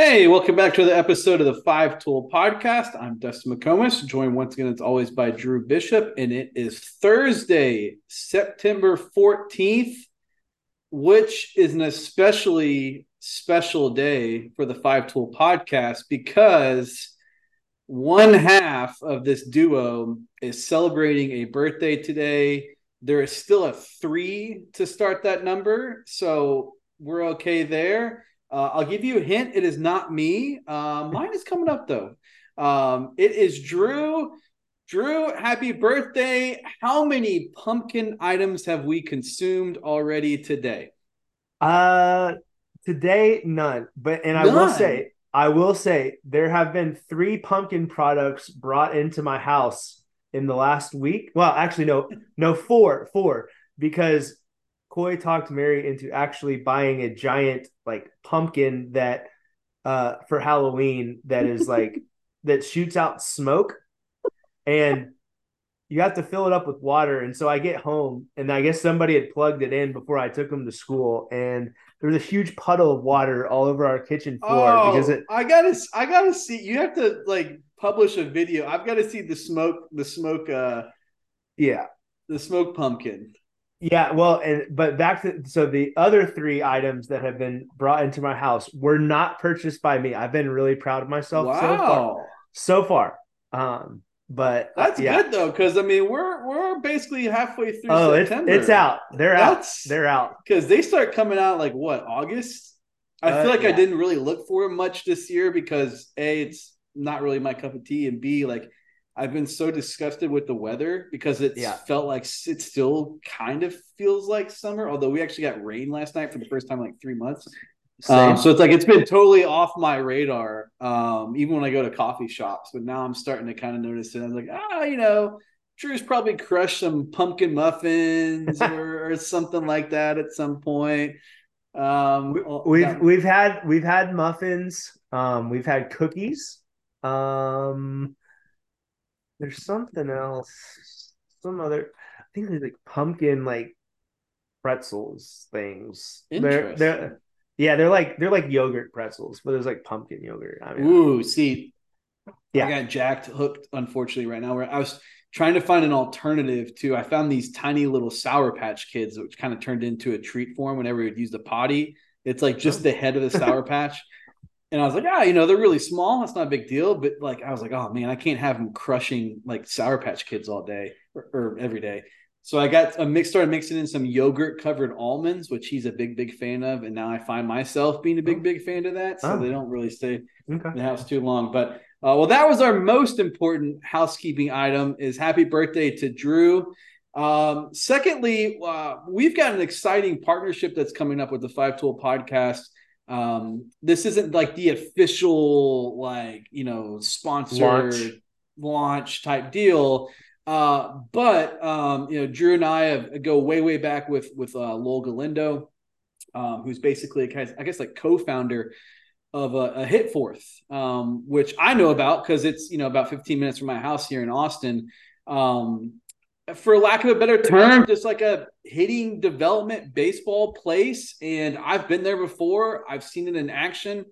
Hey, welcome back to the episode of the Five Tool Podcast. I'm Dustin McComas, joined once again as always by Drew Bishop, and it is Thursday, September 14th, which is an especially special day for the Five Tool Podcast because one half of this duo is celebrating a birthday today. There is still a three to start that number, so we're okay there. Uh, I'll give you a hint. It is not me. Uh, mine is coming up though. Um, it is Drew. Drew, happy birthday. How many pumpkin items have we consumed already today? Uh today none. But and I will say, I will say there have been three pumpkin products brought into my house in the last week. Well, actually no, no, four, four, because Coy talked Mary into actually buying a giant like pumpkin that uh for Halloween that is like that shoots out smoke and you have to fill it up with water. And so I get home and I guess somebody had plugged it in before I took them to school. And there was a huge puddle of water all over our kitchen floor Oh, because it, I gotta, I gotta see. You have to like publish a video. I've got to see the smoke, the smoke, uh, yeah. the smoke pumpkin. Yeah, well, and but back to so the other three items that have been brought into my house were not purchased by me. I've been really proud of myself so far. So far. Um, but that's yeah. good though, because I mean we're we're basically halfway through Oh, it's September. it's out. They're That's- out. They're out. because they start coming out like what August. I Uh, feel like I didn't really look for it much this year because a it's not really my cup of tea, and b like I've been so disgusted with the weather because it Yeah. felt like it still kind of feels like summer. Although we actually got rain last night for the first time in like three months, um, so it's like it's been totally off my radar. Um, even when I go to coffee shops, but now I'm starting to kind of notice it. I'm like, ah, you know, Drew's probably crushed some pumpkin muffins or, or something like that at some point. Um, oh, we've that- we've had we've had muffins um we've had cookies um there's something else some other i think there's like pumpkin like pretzels things they're they're yeah they're like they're like yogurt pretzels but there's like pumpkin yogurt I mean, Ooh, see, Yeah. I got jacked hooked, unfortunately, right now. Where I was trying to find an alternative to, I found these tiny little Sour Patch Kids, which kind of turned into a treat for him whenever he'd use the potty. It's like just oh. the head of the Sour Patch. And I was like, ah, you know, they're really small. That's not a big deal. But like, I was like, oh man, I can't have him crushing like Sour Patch Kids all day or, or every day. So I got a mix, started mixing in some yogurt covered almonds, which he's a big, big fan of. And now I find myself being a big, Oh. big fan of that. So Oh. they don't really stay okay in the house too long. But uh, well, that was our most important housekeeping item. Is happy birthday to Drew. Um, secondly, uh, we've got an exciting partnership that's coming up with the Five Tool Podcast. Um, this isn't like the official, like you know, sponsored Launch. launch type deal. Uh, but um, you know, Drew and I have, go way, way back with with uh, Lowell Galindo, um, who's basically a kind of, I guess, like co-founder of a, a Hitforth, um, which I know about because it's you know about 15 minutes from my house here in Austin. Um, for lack of a better term, just like a hitting development baseball place, and I've been there before. I've seen it in action.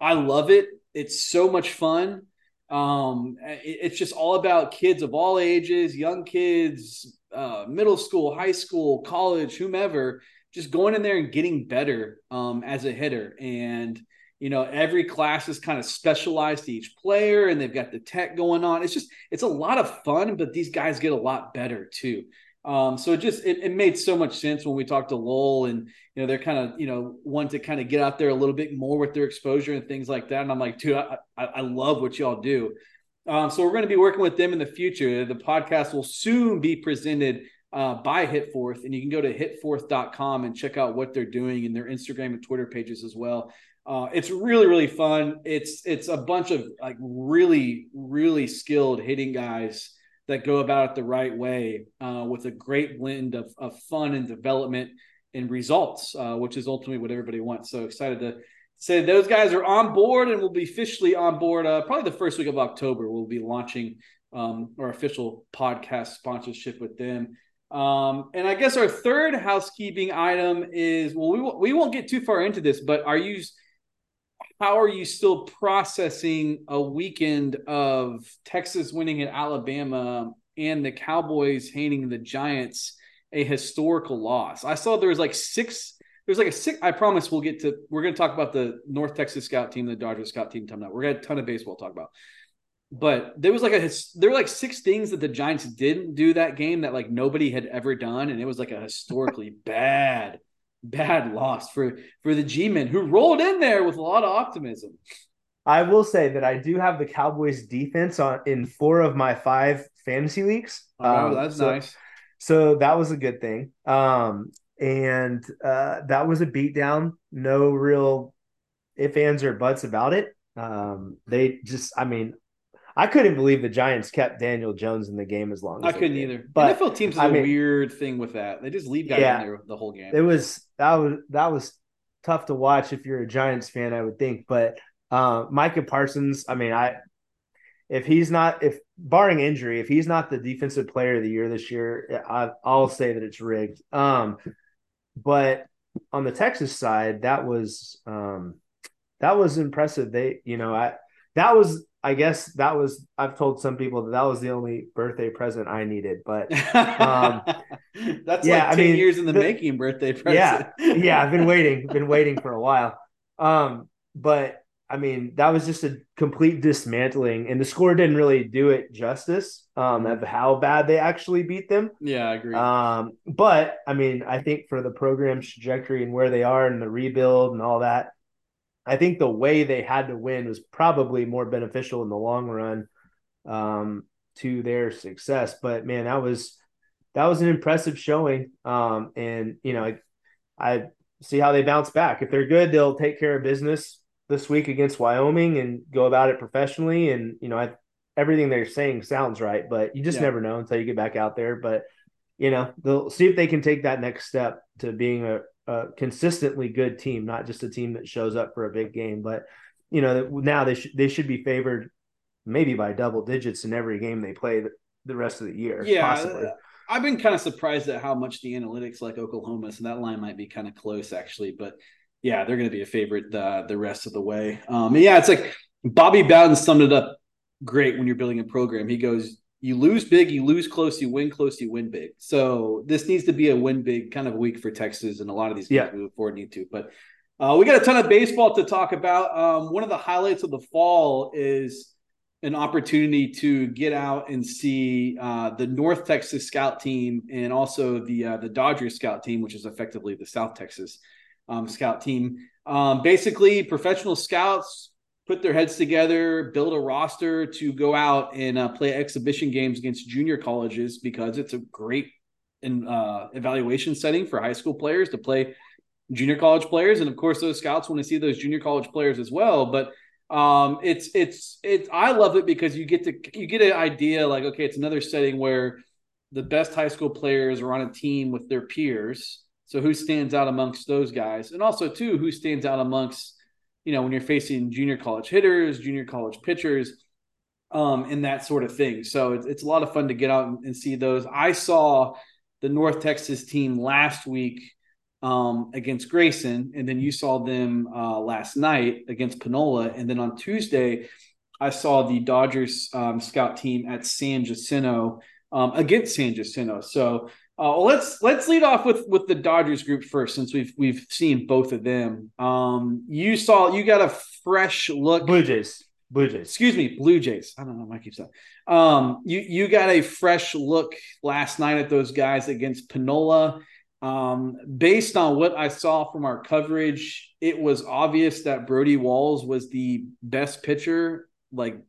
I love it. It's so much fun. Um, it- it's just all about kids of all ages, young kids, uh, middle school, high school, college, whomever, just going in there and getting better um, as a hitter. And you know, every class is kind of specialized to each player, and they've got the tech going on. It's just it's a lot of fun, but these guys get a lot better too. Um, so it just it, it made so much sense when we talked to Lowell and you know they're kind of you know want to kind of get out there a little bit more with their exposure and things like that. And I'm like, dude, I, I, I love what y'all do. Um, so we're going to be working with them in the future. The podcast will soon be presented uh, by Hitforth, and you can go to hitforth.com and check out what they're doing and their Instagram and Twitter pages as well. Uh, it's really really fun. It's it's a bunch of like really really skilled hitting guys that go about it the right way uh, with a great blend of, of fun and development and results, uh, which is ultimately what everybody wants. So excited to say those guys are on board and will be officially on board uh, probably the first week of October. We'll be launching um, our official podcast sponsorship with them. Um, and I guess our third housekeeping item is well, we, we won't get too far into this, but are you how are you still processing a weekend of Texas winning at Alabama and the Cowboys handing the Giants a historical loss? I saw there was like six. There's like a six. I promise we'll get to. We're going to talk about the North Texas Scout team, the Dodgers Scout team coming out. We're going to a ton of baseball to talk about. But there was like a there were like six things that the Giants didn't do that game that like nobody had ever done, and it was like a historically bad bad loss for for the G-men who rolled in there with a lot of optimism. I will say that I do have the Cowboys defense on in four of my five fantasy leagues. Oh, um, that's so, nice. So that was a good thing. Um, and uh, that was a beatdown. No real if ands or buts about it. Um, they just, I mean, I couldn't believe the Giants kept Daniel Jones in the game as long as I couldn't either. But NFL teams have a mean, weird thing with that. They just leave guys yeah, in there the whole game. It was that was that was tough to watch if you're a Giants fan, I would think. But uh, Micah Parsons, I mean, I if he's not if barring injury, if he's not the defensive player of the year this year, I, will say that it's rigged. Um, but on the Texas side, that was um, that was impressive. They, you know, I that was I guess that was I've told some people that that was the only birthday present I needed, but um, that's yeah, like ten I mean, years in the, the, making birthday present. Yeah, yeah, I've been waiting, been waiting for a while. Um, but I mean, that was just a complete dismantling, and the score didn't really do it justice um, of how bad they actually beat them. Yeah, I agree. Um, but I mean, I think for the program's trajectory and where they are and the rebuild and all that, I think the way they had to win was probably more beneficial in the long run um, to their success. But man, that was that was an impressive showing. Um, and you know, I, I see how they bounce back. If they're good, they'll take care of business this week against Wyoming and go about it professionally. And you know, I, everything they're saying sounds right, but you just yeah. never know until you get back out there. But you know, they'll see if they can take that next step to being a, a consistently good team, not just a team that shows up for a big game. But you know, now they should they should be favored maybe by double digits in every game they play the, the rest of the year. Yeah, possibly. I've been kind of surprised at how much the analytics like Oklahoma, so that line might be kind of close actually. But yeah, they're going to be a favorite uh, the rest of the way. Um, yeah, it's like Bobby Bowden summed it up great when you're building a program. He goes, you lose big, you lose close, you win close, you win big. So this needs to be a win big kind of week for Texas, and a lot of these games yeah. move forward need to. But uh, we got a ton of baseball to talk about. Um, one of the highlights of the fall is an opportunity to get out and see uh, the North Texas Scout team and also the uh, the Dodgers Scout team, which is effectively the South Texas um, Scout team. Um, basically, professional scouts put their heads together, build a roster to go out and uh, play exhibition games against junior colleges because it's a great in, uh, evaluation setting for high school players to play junior college players, and of course, those scouts want to see those junior college players as well. But um, it's it's it's I love it because you get to you get an idea like okay, it's another setting where the best high school players are on a team with their peers. So who stands out amongst those guys, and also too who stands out amongst you know, when you're facing junior college hitters, junior college pitchers, um, and that sort of thing. So it's, it's a lot of fun to get out and, and see those. I saw the North Texas team last week um, against Grayson, and then you saw them uh, last night against Panola, and then on Tuesday, I saw the Dodgers um, scout team at San Jacinto um, against San Jacinto. So uh, well, let's let's lead off with with the Dodgers group first, since we've we've seen both of them. Um, you saw you got a fresh look. Blue Jays, Blue Jays. Excuse me, Blue Jays. I don't know. why I keep saying. Um, you you got a fresh look last night at those guys against Panola. Um, based on what I saw from our coverage, it was obvious that Brody Walls was the best pitcher, like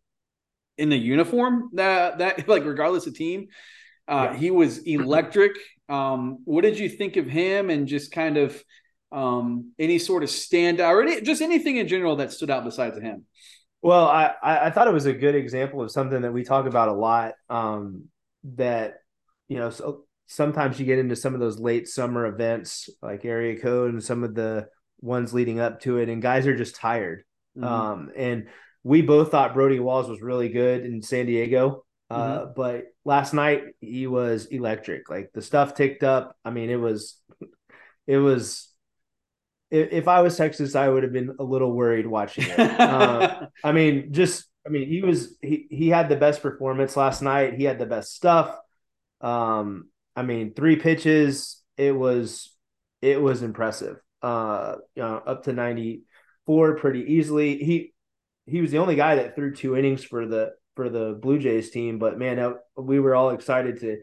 in the uniform. That that like regardless of team. Uh, yeah. He was electric. Um, what did you think of him and just kind of um, any sort of standout or any, just anything in general that stood out besides him? Well, I, I thought it was a good example of something that we talk about a lot. Um, that you know, so sometimes you get into some of those late summer events like area code and some of the ones leading up to it, and guys are just tired. Mm-hmm. Um, and we both thought Brody Walls was really good in San Diego. Uh, mm-hmm. But last night he was electric. Like the stuff ticked up. I mean, it was, it was, if, if I was Texas, I would have been a little worried watching it. uh, I mean, just I mean, he was he he had the best performance last night. He had the best stuff. Um, I mean, three pitches. It was it was impressive. Uh, you know, up to ninety four pretty easily. He he was the only guy that threw two innings for the for the Blue Jays team. But man, we were all excited to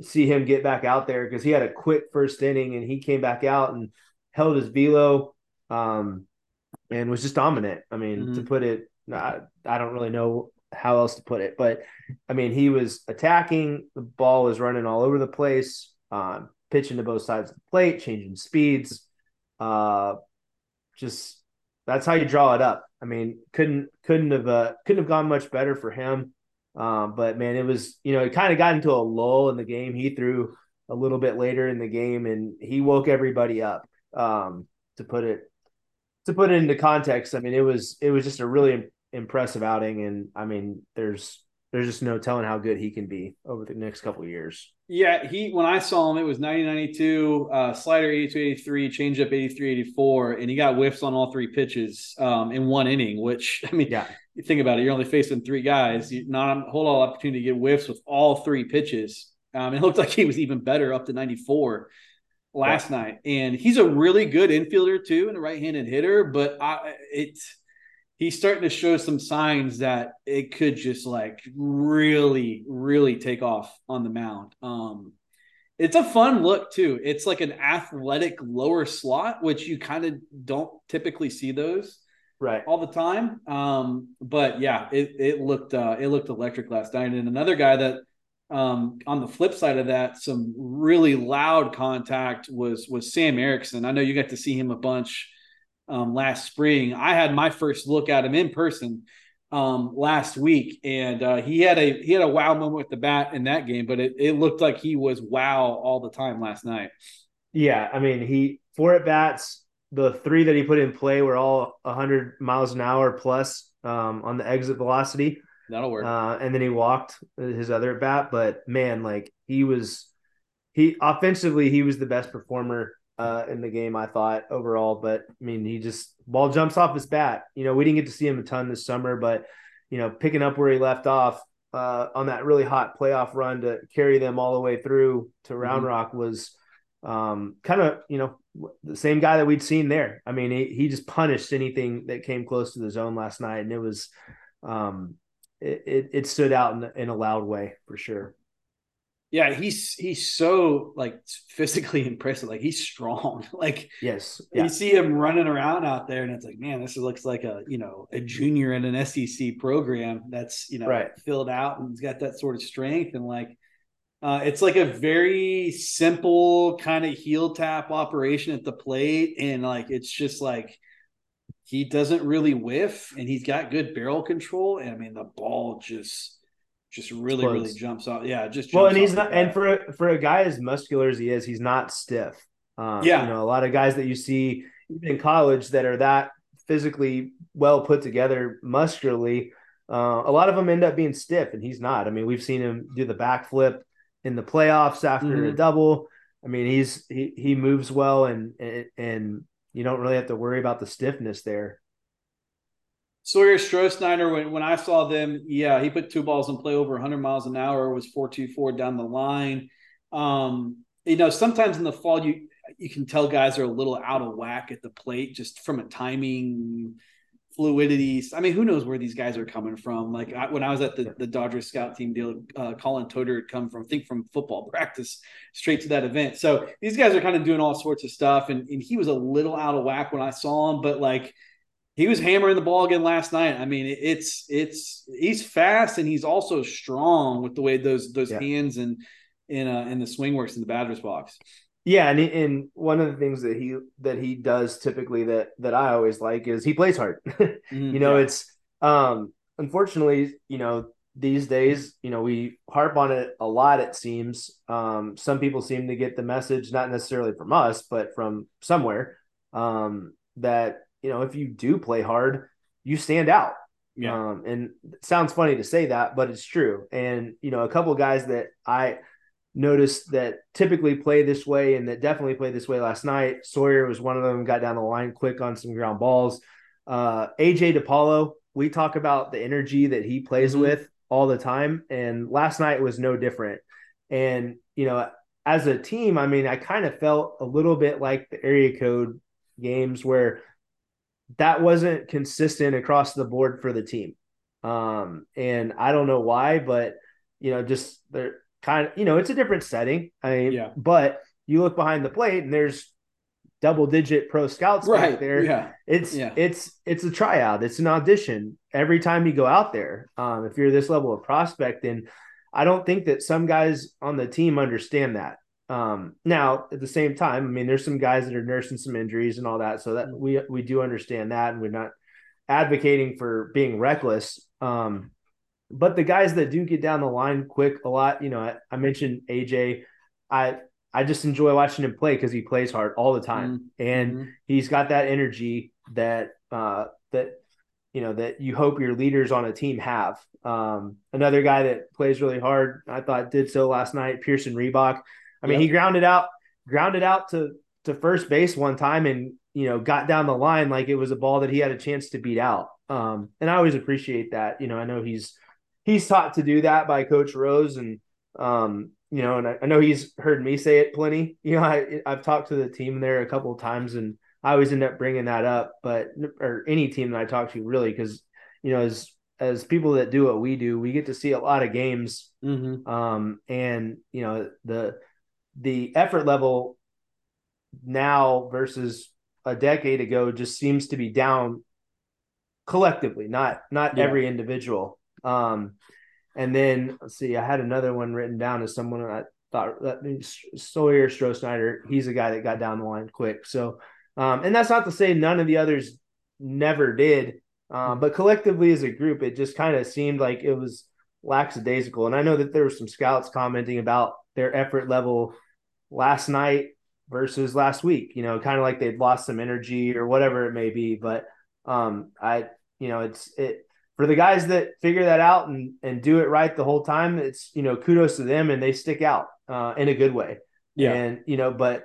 see him get back out there because he had a quick first inning and he came back out and held his velo um, and was just dominant. I mean, mm-hmm. to put it, I, I don't really know how else to put it, but I mean, he was attacking. The ball was running all over the place, um, pitching to both sides of the plate, changing speeds. Uh, just that's how you draw it up. I mean, couldn't couldn't have uh, couldn't have gone much better for him. Um, but man, it was you know it kind of got into a lull in the game. He threw a little bit later in the game, and he woke everybody up. Um, to put it to put it into context, I mean it was it was just a really impressive outing, and I mean there's there's just no telling how good he can be over the next couple years. Yeah, he when I saw him, it was 90 92, uh, slider 82 83, changeup 83 84, and he got whiffs on all three pitches um, in one inning, which I mean, yeah, you think about it, you're only facing three guys, you not a whole lot of opportunity to get whiffs with all three pitches. Um, it looked like he was even better up to 94 last yeah. night. And he's a really good infielder too, and a right-handed hitter, but I it's he's starting to show some signs that it could just like really, really take off on the mound. Um, it's a fun look too. It's like an athletic lower slot, which you kind of don't typically see those right all the time. Um, but yeah, it it looked uh, it looked electric last night. And another guy that um, on the flip side of that, some really loud contact was was Sam Erickson. I know you got to see him a bunch um, last spring. I had my first look at him in person um, last week, and uh, he had a he had a wow moment with the bat in that game. But it, it looked like he was wow all the time last night. Yeah, I mean he four at bats. The three that he put in play were all 100 miles an hour plus um, on the exit velocity. That'll work. Uh, and then he walked his other at bat, but man, like he was, he offensively he was the best performer uh, in the game, I thought overall. But I mean, he just ball jumps off his bat. You know, we didn't get to see him a ton this summer, but you know, picking up where he left off uh, on that really hot playoff run to carry them all the way through to Round mm-hmm. Rock was um, kind of you know the same guy that we'd seen there. I mean, he he just punished anything that came close to the zone last night, and it was. Um, it, it, it stood out in, in a loud way for sure. Yeah, he's he's so like physically impressive. Like he's strong. Like yes, yeah. you see him running around out there, and it's like, man, this looks like a you know a junior in an SEC program that's you know right. filled out and he's got that sort of strength and like uh, it's like a very simple kind of heel tap operation at the plate, and like it's just like he doesn't really whiff, and he's got good barrel control. And I mean, the ball just just really really jumps off. Yeah, just well, and he's not. And for a, for a guy as muscular as he is, he's not stiff. Um, yeah, you know, a lot of guys that you see in college that are that physically well put together muscularly, uh, a lot of them end up being stiff, and he's not. I mean, we've seen him do the backflip in the playoffs after mm-hmm. a double. I mean, he's he he moves well, and and, and you don't really have to worry about the stiffness there. Sawyer Strosnider, when, when I saw them, yeah, he put two balls in play over 100 miles an hour, was 424 down the line. Um, you know, sometimes in the fall, you you can tell guys are a little out of whack at the plate just from a timing fluidity. I mean, who knows where these guys are coming from? Like I, when I was at the, the Dodgers scout team deal, uh, Colin Toter had come from, I think from football practice straight to that event. So these guys are kind of doing all sorts of stuff. And, and he was a little out of whack when I saw him, but like he was hammering the ball again last night. I mean, it's, it's, he's fast and he's also strong with the way those, those yeah. hands and, in, uh, in the swing works in the batter's box. Yeah, and and one of the things that he that he does typically that that I always like is he plays hard. mm, you know, yeah. it's um unfortunately, you know, these days, you know, we harp on it a lot it seems. Um some people seem to get the message not necessarily from us, but from somewhere um that, you know, if you do play hard, you stand out. Yeah. Um and sounds funny to say that, but it's true. And you know, a couple of guys that I noticed that typically play this way and that definitely played this way last night. Sawyer was one of them, got down the line quick on some ground balls. Uh, AJ DePaulo, we talk about the energy that he plays mm-hmm. with all the time. And last night was no different. And, you know, as a team, I mean, I kind of felt a little bit like the area code games where that wasn't consistent across the board for the team. Um, and I don't know why, but you know, just they're kind of, you know, it's a different setting. I mean, yeah. but you look behind the plate and there's double digit pro scouts right there. Yeah. It's yeah. it's it's a tryout. It's an audition every time you go out there. Um, if you're this level of prospect, and I don't think that some guys on the team understand that. Um, now at the same time, I mean, there's some guys that are nursing some injuries and all that, so that we we do understand that, and we're not advocating for being reckless. Um, but the guys that do get down the line quick a lot, you know, I, I mentioned AJ. I I just enjoy watching him play because he plays hard all the time, mm-hmm. and he's got that energy that uh, that you know that you hope your leaders on a team have. Um, another guy that plays really hard, I thought did so last night, Pearson Reebok. I mean, yep. he grounded out, grounded out to to first base one time, and you know got down the line like it was a ball that he had a chance to beat out. Um, and I always appreciate that. You know, I know he's he's taught to do that by Coach Rose, and um, you know, and I, I, know he's heard me say it plenty. You know, I I've talked to the team there a couple of times, and I always end up bringing that up. But or any team that I talk to, really, because you know, as as people that do what we do, we get to see a lot of games, mm-hmm. um, and you know the the effort level now versus a decade ago just seems to be down collectively, not not yeah. every individual. Um, and then let's see, I had another one written down as someone I thought that Sawyer Stroh He's a guy that got down the line quick. So, um, and that's not to say none of the others never did, um, but collectively as a group, it just kind of seemed like it was lackadaisical. And I know that there were some scouts commenting about their effort level last night versus last week. You know, kind of like they'd lost some energy or whatever it may be. But um, I, you know, it's it for the guys that figure that out and and do it right the whole time. It's you know, kudos to them and they stick out uh, in a good way. Yeah, and you know, but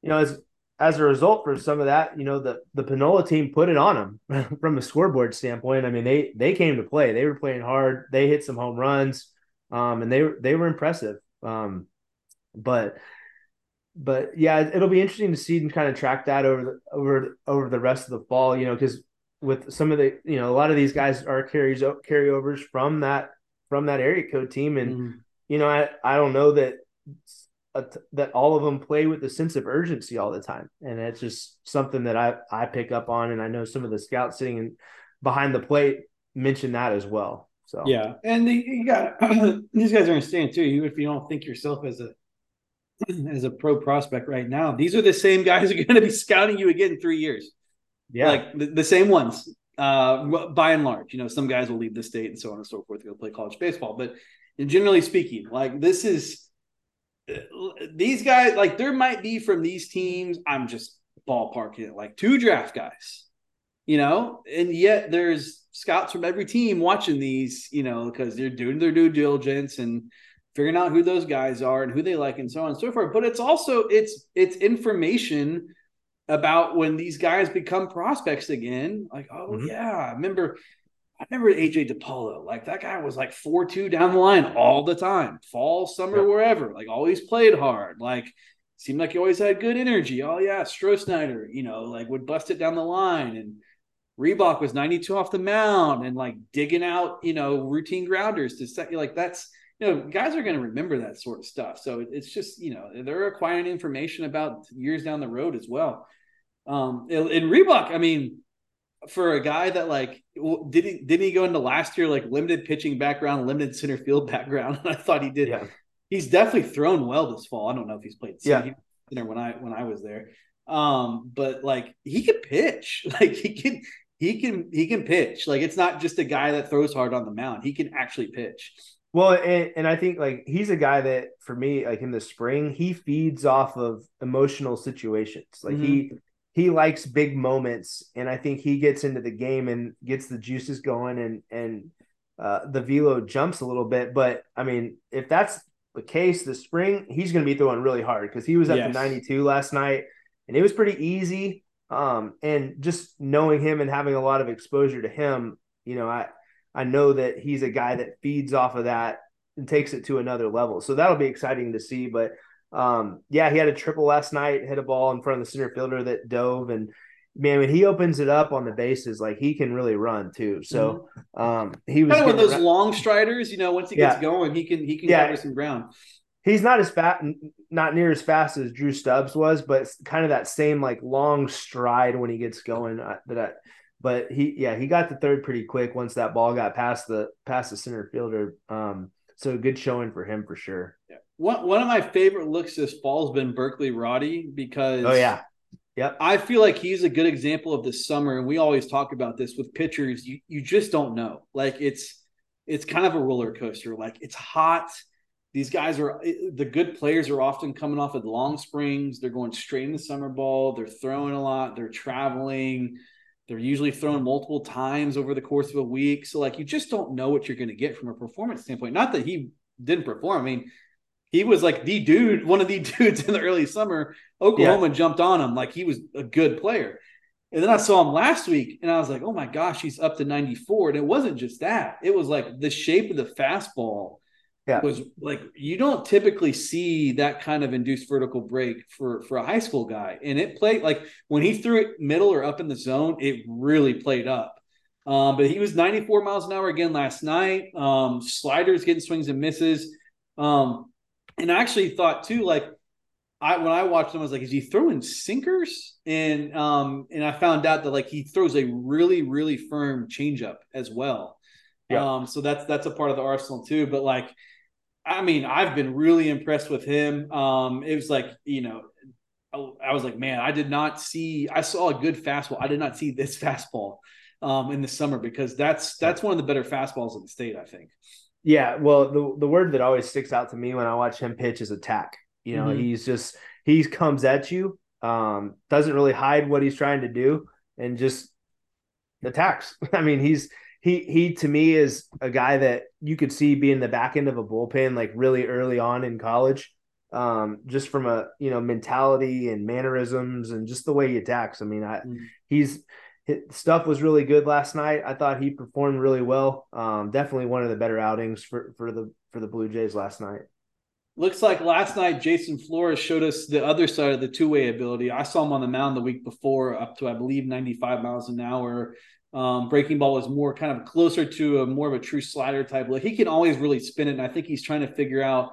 you know, as as a result for some of that, you know, the the Panola team put it on them from a scoreboard standpoint. I mean, they they came to play. They were playing hard. They hit some home runs, um, and they they were impressive. Um, but but yeah, it'll be interesting to see and kind of track that over the over over the rest of the fall. You know, because with some of the you know a lot of these guys are carries carryovers from that from that area code team, and mm-hmm. you know I I don't know that that all of them play with the sense of urgency all the time, and it's just something that I I pick up on, and I know some of the scouts sitting in, behind the plate mention that as well. So yeah, and the, you got these guys are understand too. Even if you don't think yourself as a as a pro prospect right now, these are the same guys who are going to be scouting you again in three years. Yeah, like the, the same ones. Uh, by and large, you know, some guys will leave the state and so on and so forth to go play college baseball. But generally speaking, like this is these guys. Like there might be from these teams. I'm just ballparking it like two draft guys, you know, and yet there's scouts from every team watching these, you know, because they're doing their due diligence and figuring out who those guys are and who they like and so on and so forth but it's also it's it's information about when these guys become prospects again like oh mm-hmm. yeah i remember i remember aj DePaulo. like that guy was like 4-2 down the line all the time fall summer yeah. wherever like always played hard like seemed like he always had good energy oh yeah Strosnider, you know like would bust it down the line and Reebok was 92 off the mound and like digging out, you know, routine grounders to set you like that's you know, guys are going to remember that sort of stuff. So it's just, you know, they're acquiring information about years down the road as well. Um, in, Reebok, I mean, for a guy that like did he didn't he go into last year like limited pitching background, limited center field background? I thought he did. Yeah. He's definitely thrown well this fall. I don't know if he's played yeah. center when I when I was there. Um, but like he could pitch. Like he can he can he can pitch. Like it's not just a guy that throws hard on the mound. He can actually pitch. Well, and, and I think like he's a guy that for me, like in the spring, he feeds off of emotional situations. Like mm-hmm. he he likes big moments, and I think he gets into the game and gets the juices going, and and uh, the velo jumps a little bit. But I mean, if that's the case this spring, he's going to be throwing really hard because he was at yes. the 92 last night and it was pretty easy. Um, and just knowing him and having a lot of exposure to him, you know, I I know that he's a guy that feeds off of that and takes it to another level. So that'll be exciting to see. But um, yeah, he had a triple last night, hit a ball in front of the center fielder that dove, and man, when he opens it up on the bases, like he can really run too. So mm-hmm. um, he was kind of one of those long striders. You know, once he gets going, he can he can yeah. cover some ground. He's not as fast, not near as fast as Drew Stubbs was, but kind of that same like long stride when he gets going. Uh, that I, but he, yeah, he got the third pretty quick once that ball got past the past the center fielder. Um, so good showing for him for sure. Yeah. One one of my favorite looks this fall has been Berkeley Roddy because oh yeah, Yep. I feel like he's a good example of the summer, and we always talk about this with pitchers. You you just don't know. Like it's it's kind of a roller coaster. Like it's hot. These guys are the good players are often coming off of long springs. They're going straight in the summer ball. They're throwing a lot. They're traveling. They're usually thrown multiple times over the course of a week. So like you just don't know what you're going to get from a performance standpoint. Not that he didn't perform. I mean, he was like the dude, one of the dudes in the early summer. Oklahoma yeah. jumped on him like he was a good player. And then I saw him last week and I was like, oh my gosh, he's up to 94. And it wasn't just that, it was like the shape of the fastball yeah. was like you don't typically see that kind of induced vertical break for for a high school guy. And it played like when he threw it middle or up in the zone, it really played up. Um, but he was 94 miles an hour again last night. Um, sliders getting swings and misses. Um, and I actually thought too, like I when I watched him, I was like, is he throwing sinkers? And um, and I found out that like he throws a really, really firm changeup as well. Yeah. Um, so that's that's a part of the arsenal too. But like, I mean, I've been really impressed with him. Um, it was like, you know, I was like, man, I did not see. I saw a good fastball. I did not see this fastball um, in the summer because that's that's one of the better fastballs in the state. I think. Yeah, well, the the word that always sticks out to me when I watch him pitch is attack. You know, mm-hmm. he's just he comes at you, um, doesn't really hide what he's trying to do, and just attacks. I mean, he's he he to me is a guy that you could see being the back end of a bullpen like really early on in college. Um, just from a you know mentality and mannerisms and just the way he attacks. I mean, I mm-hmm. he's stuff was really good last night. I thought he performed really well. Um, definitely one of the better outings for for the for the Blue Jays last night. Looks like last night Jason Flores showed us the other side of the two way ability. I saw him on the mound the week before, up to I believe 95 miles an hour. Um, breaking ball was more kind of closer to a more of a true slider type. Like he can always really spin it, and I think he's trying to figure out: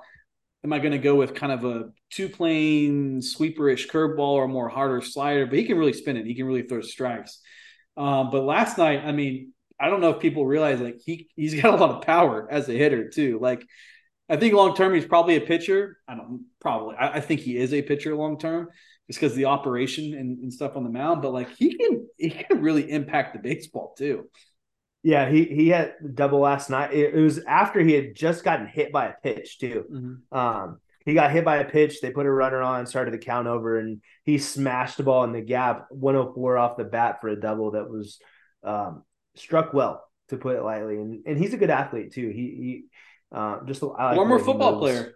Am I going to go with kind of a two plane sweeperish curveball or more harder slider? But he can really spin it. He can really throw strikes. Um, but last night, I mean, I don't know if people realize like he he's got a lot of power as a hitter too. Like I think long term he's probably a pitcher. I don't probably. I, I think he is a pitcher long term just because the operation and, and, stuff on the mound. But like he can he can really impact the baseball too. Yeah, he he had double last night. It, it was after he had just gotten hit by a pitch too. Mm-hmm. Um, he got hit by a pitch. They put a runner on, started the count over, and he smashed the ball in the gap, 104 off the bat for a double that was um, struck well, to put it lightly. And and he's a good athlete too. He he uh, just like former football player.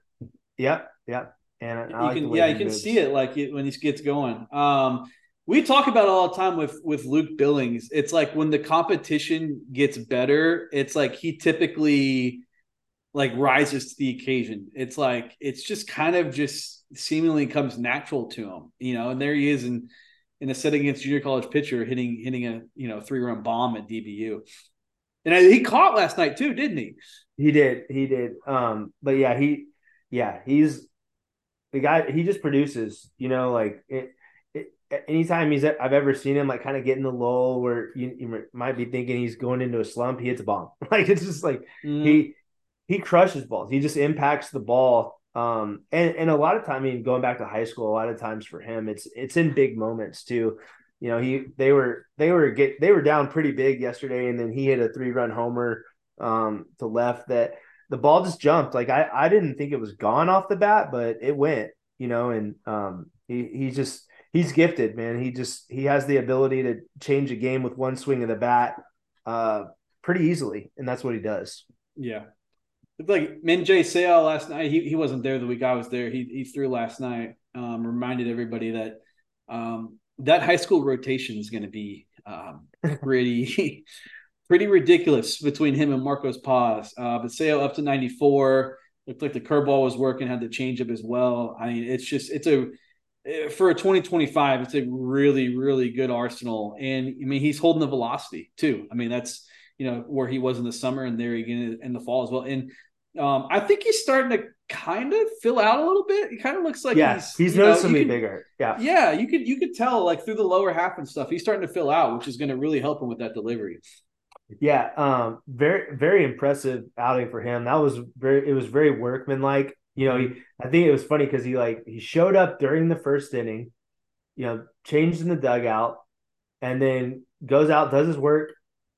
Yep, yep. And you like can yeah, you can moves. see it like when he gets going. Um, we talk about all the time with with Luke Billings. It's like when the competition gets better, it's like he typically like rises to the occasion. It's like it's just kind of just seemingly comes natural to him, you know. And there he is in in a setting against junior college pitcher hitting hitting a you know three run bomb at DBU. And he caught last night too, didn't he? He did. He did. Um, but yeah, he yeah, he's the guy he just produces, you know, like it, it anytime he's I've ever seen him like kind of getting in the lull where you, you, might be thinking he's going into a slump, he hits a bomb. Like it's just like mm. he he crushes balls. He just impacts the ball. Um, and and a lot of time, I mean, going back to high school, a lot of times for him, it's it's in big moments too. You know, he they were they were get they were down pretty big yesterday, and then he hit a three run homer um, to left that the ball just jumped. Like I I didn't think it was gone off the bat, but it went. You know, and um, he he's just he's gifted, man. He just he has the ability to change a game with one swing of the bat uh, pretty easily, and that's what he does. Yeah, like Min Jae Seol last night. He he wasn't there the week I was there. He he threw last night. Um, reminded everybody that um, that high school rotation is going to be um, pretty pretty ridiculous between him and Marcos Paz. Uh, but Seo up to 94. Looked like the curveball was working, had the changeup as well. I mean, it's just it's a for a 2025, it's a really, really good arsenal. And I mean, he's holding the velocity too. I mean, that's you know where he was in the summer and there again in the fall as well. And um, I think he's starting to kind of fill out a little bit. He kind of looks like yeah, he's, he's noticeably bigger. Yeah, yeah, you could you could tell like through the lower half and stuff. He's starting to fill out, which is going to really help him with that delivery. Yeah, um, very very impressive outing for him. That was very it was very workmanlike. You know, he, I think it was funny because he like he showed up during the first inning, you know, changed in the dugout, and then goes out, does his work,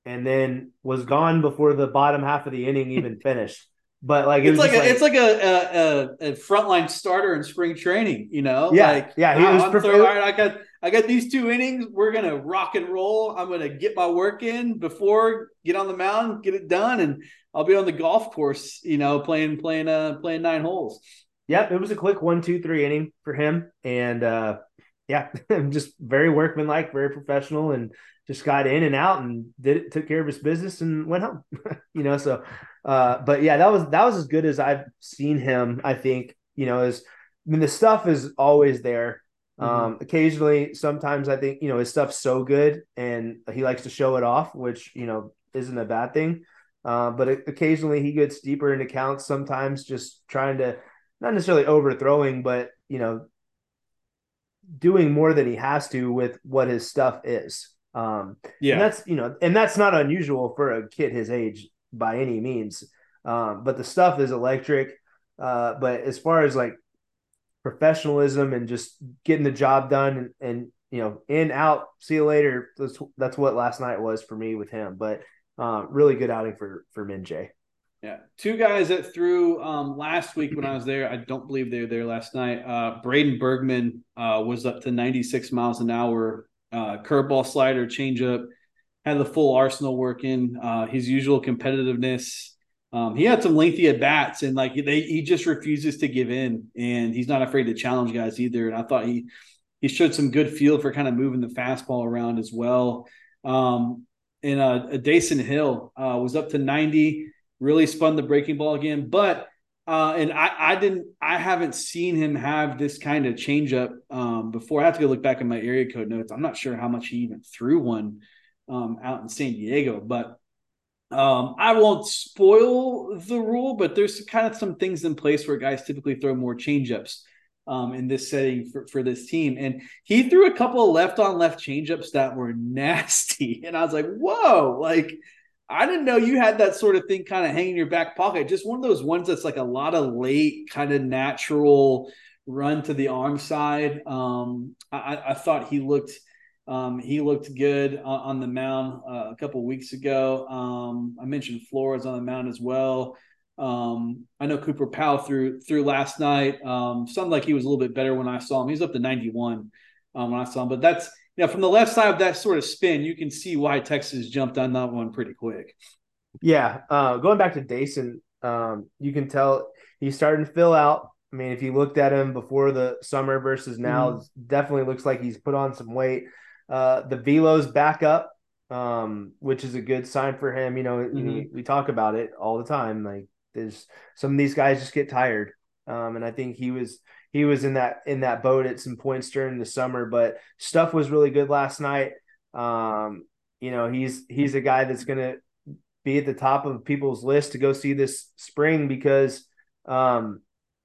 and then was gone before the bottom half of the inning even finished. But like it it's like, a, like, it's like a, a, a frontline starter in spring training, you know. Yeah, like, yeah. He was I'm all right, I got I got these two innings. We're gonna rock and roll. I'm gonna get my work in before get on the mound, get it done, and I'll be on the golf course, you know, playing playing uh playing nine holes. Yep, it was a quick one, two, three inning for him, and uh yeah, just very workmanlike, very professional, and just got in and out and did it, took care of his business and went home. you know, so uh, but yeah, that was that was as good as I've seen him. I think you know, is I mean the stuff is always there. Mm-hmm. Um, occasionally, sometimes I think you know his stuff's so good and he likes to show it off, which you know isn't a bad thing. Uh, but occasionally he gets deeper into counts. Sometimes just trying to not necessarily overthrowing, but you know doing more than he has to with what his stuff is. Um, yeah, that's you know, and that's not unusual for a kid his age by any means. Um, but the stuff is electric. Uh, but as far as like professionalism and just getting the job done and, and you know in out see you later that's, that's what last night was for me with him but uh, really good outing for for Min Jae. Yeah, two guys that threw um, last week when I was there. I don't believe they were there last night. Uh, Braden Bergman uh, was up to 96 miles an hour, uh, curveball, slider, changeup, had the full arsenal working. Uh, his usual competitiveness. Um, he had some lengthy at bats, and like they, he just refuses to give in, and he's not afraid to challenge guys either. And I thought he he showed some good feel for kind of moving the fastball around as well. Um, and uh, Dasan Hill uh, was up to 90, really spun the breaking ball again, but. Uh, and I, I didn't, I haven't seen him have this kind of changeup um, before. I have to go look back in my area code notes. I'm not sure how much he even threw one um, out in San Diego. But um, I won't spoil the rule, but there's kind of some things in place where guys typically throw more changeups um, in this setting for, for this team. And he threw a couple of left on left changeups that were nasty. And I was like, whoa, like I didn't know you had that sort of thing kind of hanging in your back pocket. Just one of those ones that's like a lot of late kind of natural run to the arm side. Um, I, I thought he looked – um, he looked good on, on the mound uh, a couple weeks ago. Um, I mentioned Flores on the mound as well. Um, I know Cooper Powell threw through last night. Um, sounded like he was a little bit better when I saw him. He's up to 91 um, when I saw him. But that's you know from the left side of that sort of spin, you can see why Texas jumped on that one pretty quick. Yeah, uh, going back to Dasan, um, you can tell he's starting to fill out. I mean, if you looked at him before the summer versus now, mm-hmm. definitely looks like he's put on some weight. Uh, the velo's back up, um, which is a good sign for him. You know, mm-hmm. we talk about it all the time. Like there's some of these guys just get tired. Um, and I think he was he was in that in that boat at some points during the summer, but stuff was really good last night. Um, you know, he's he's a guy that's gonna be at the top of people's list to go see this spring because um,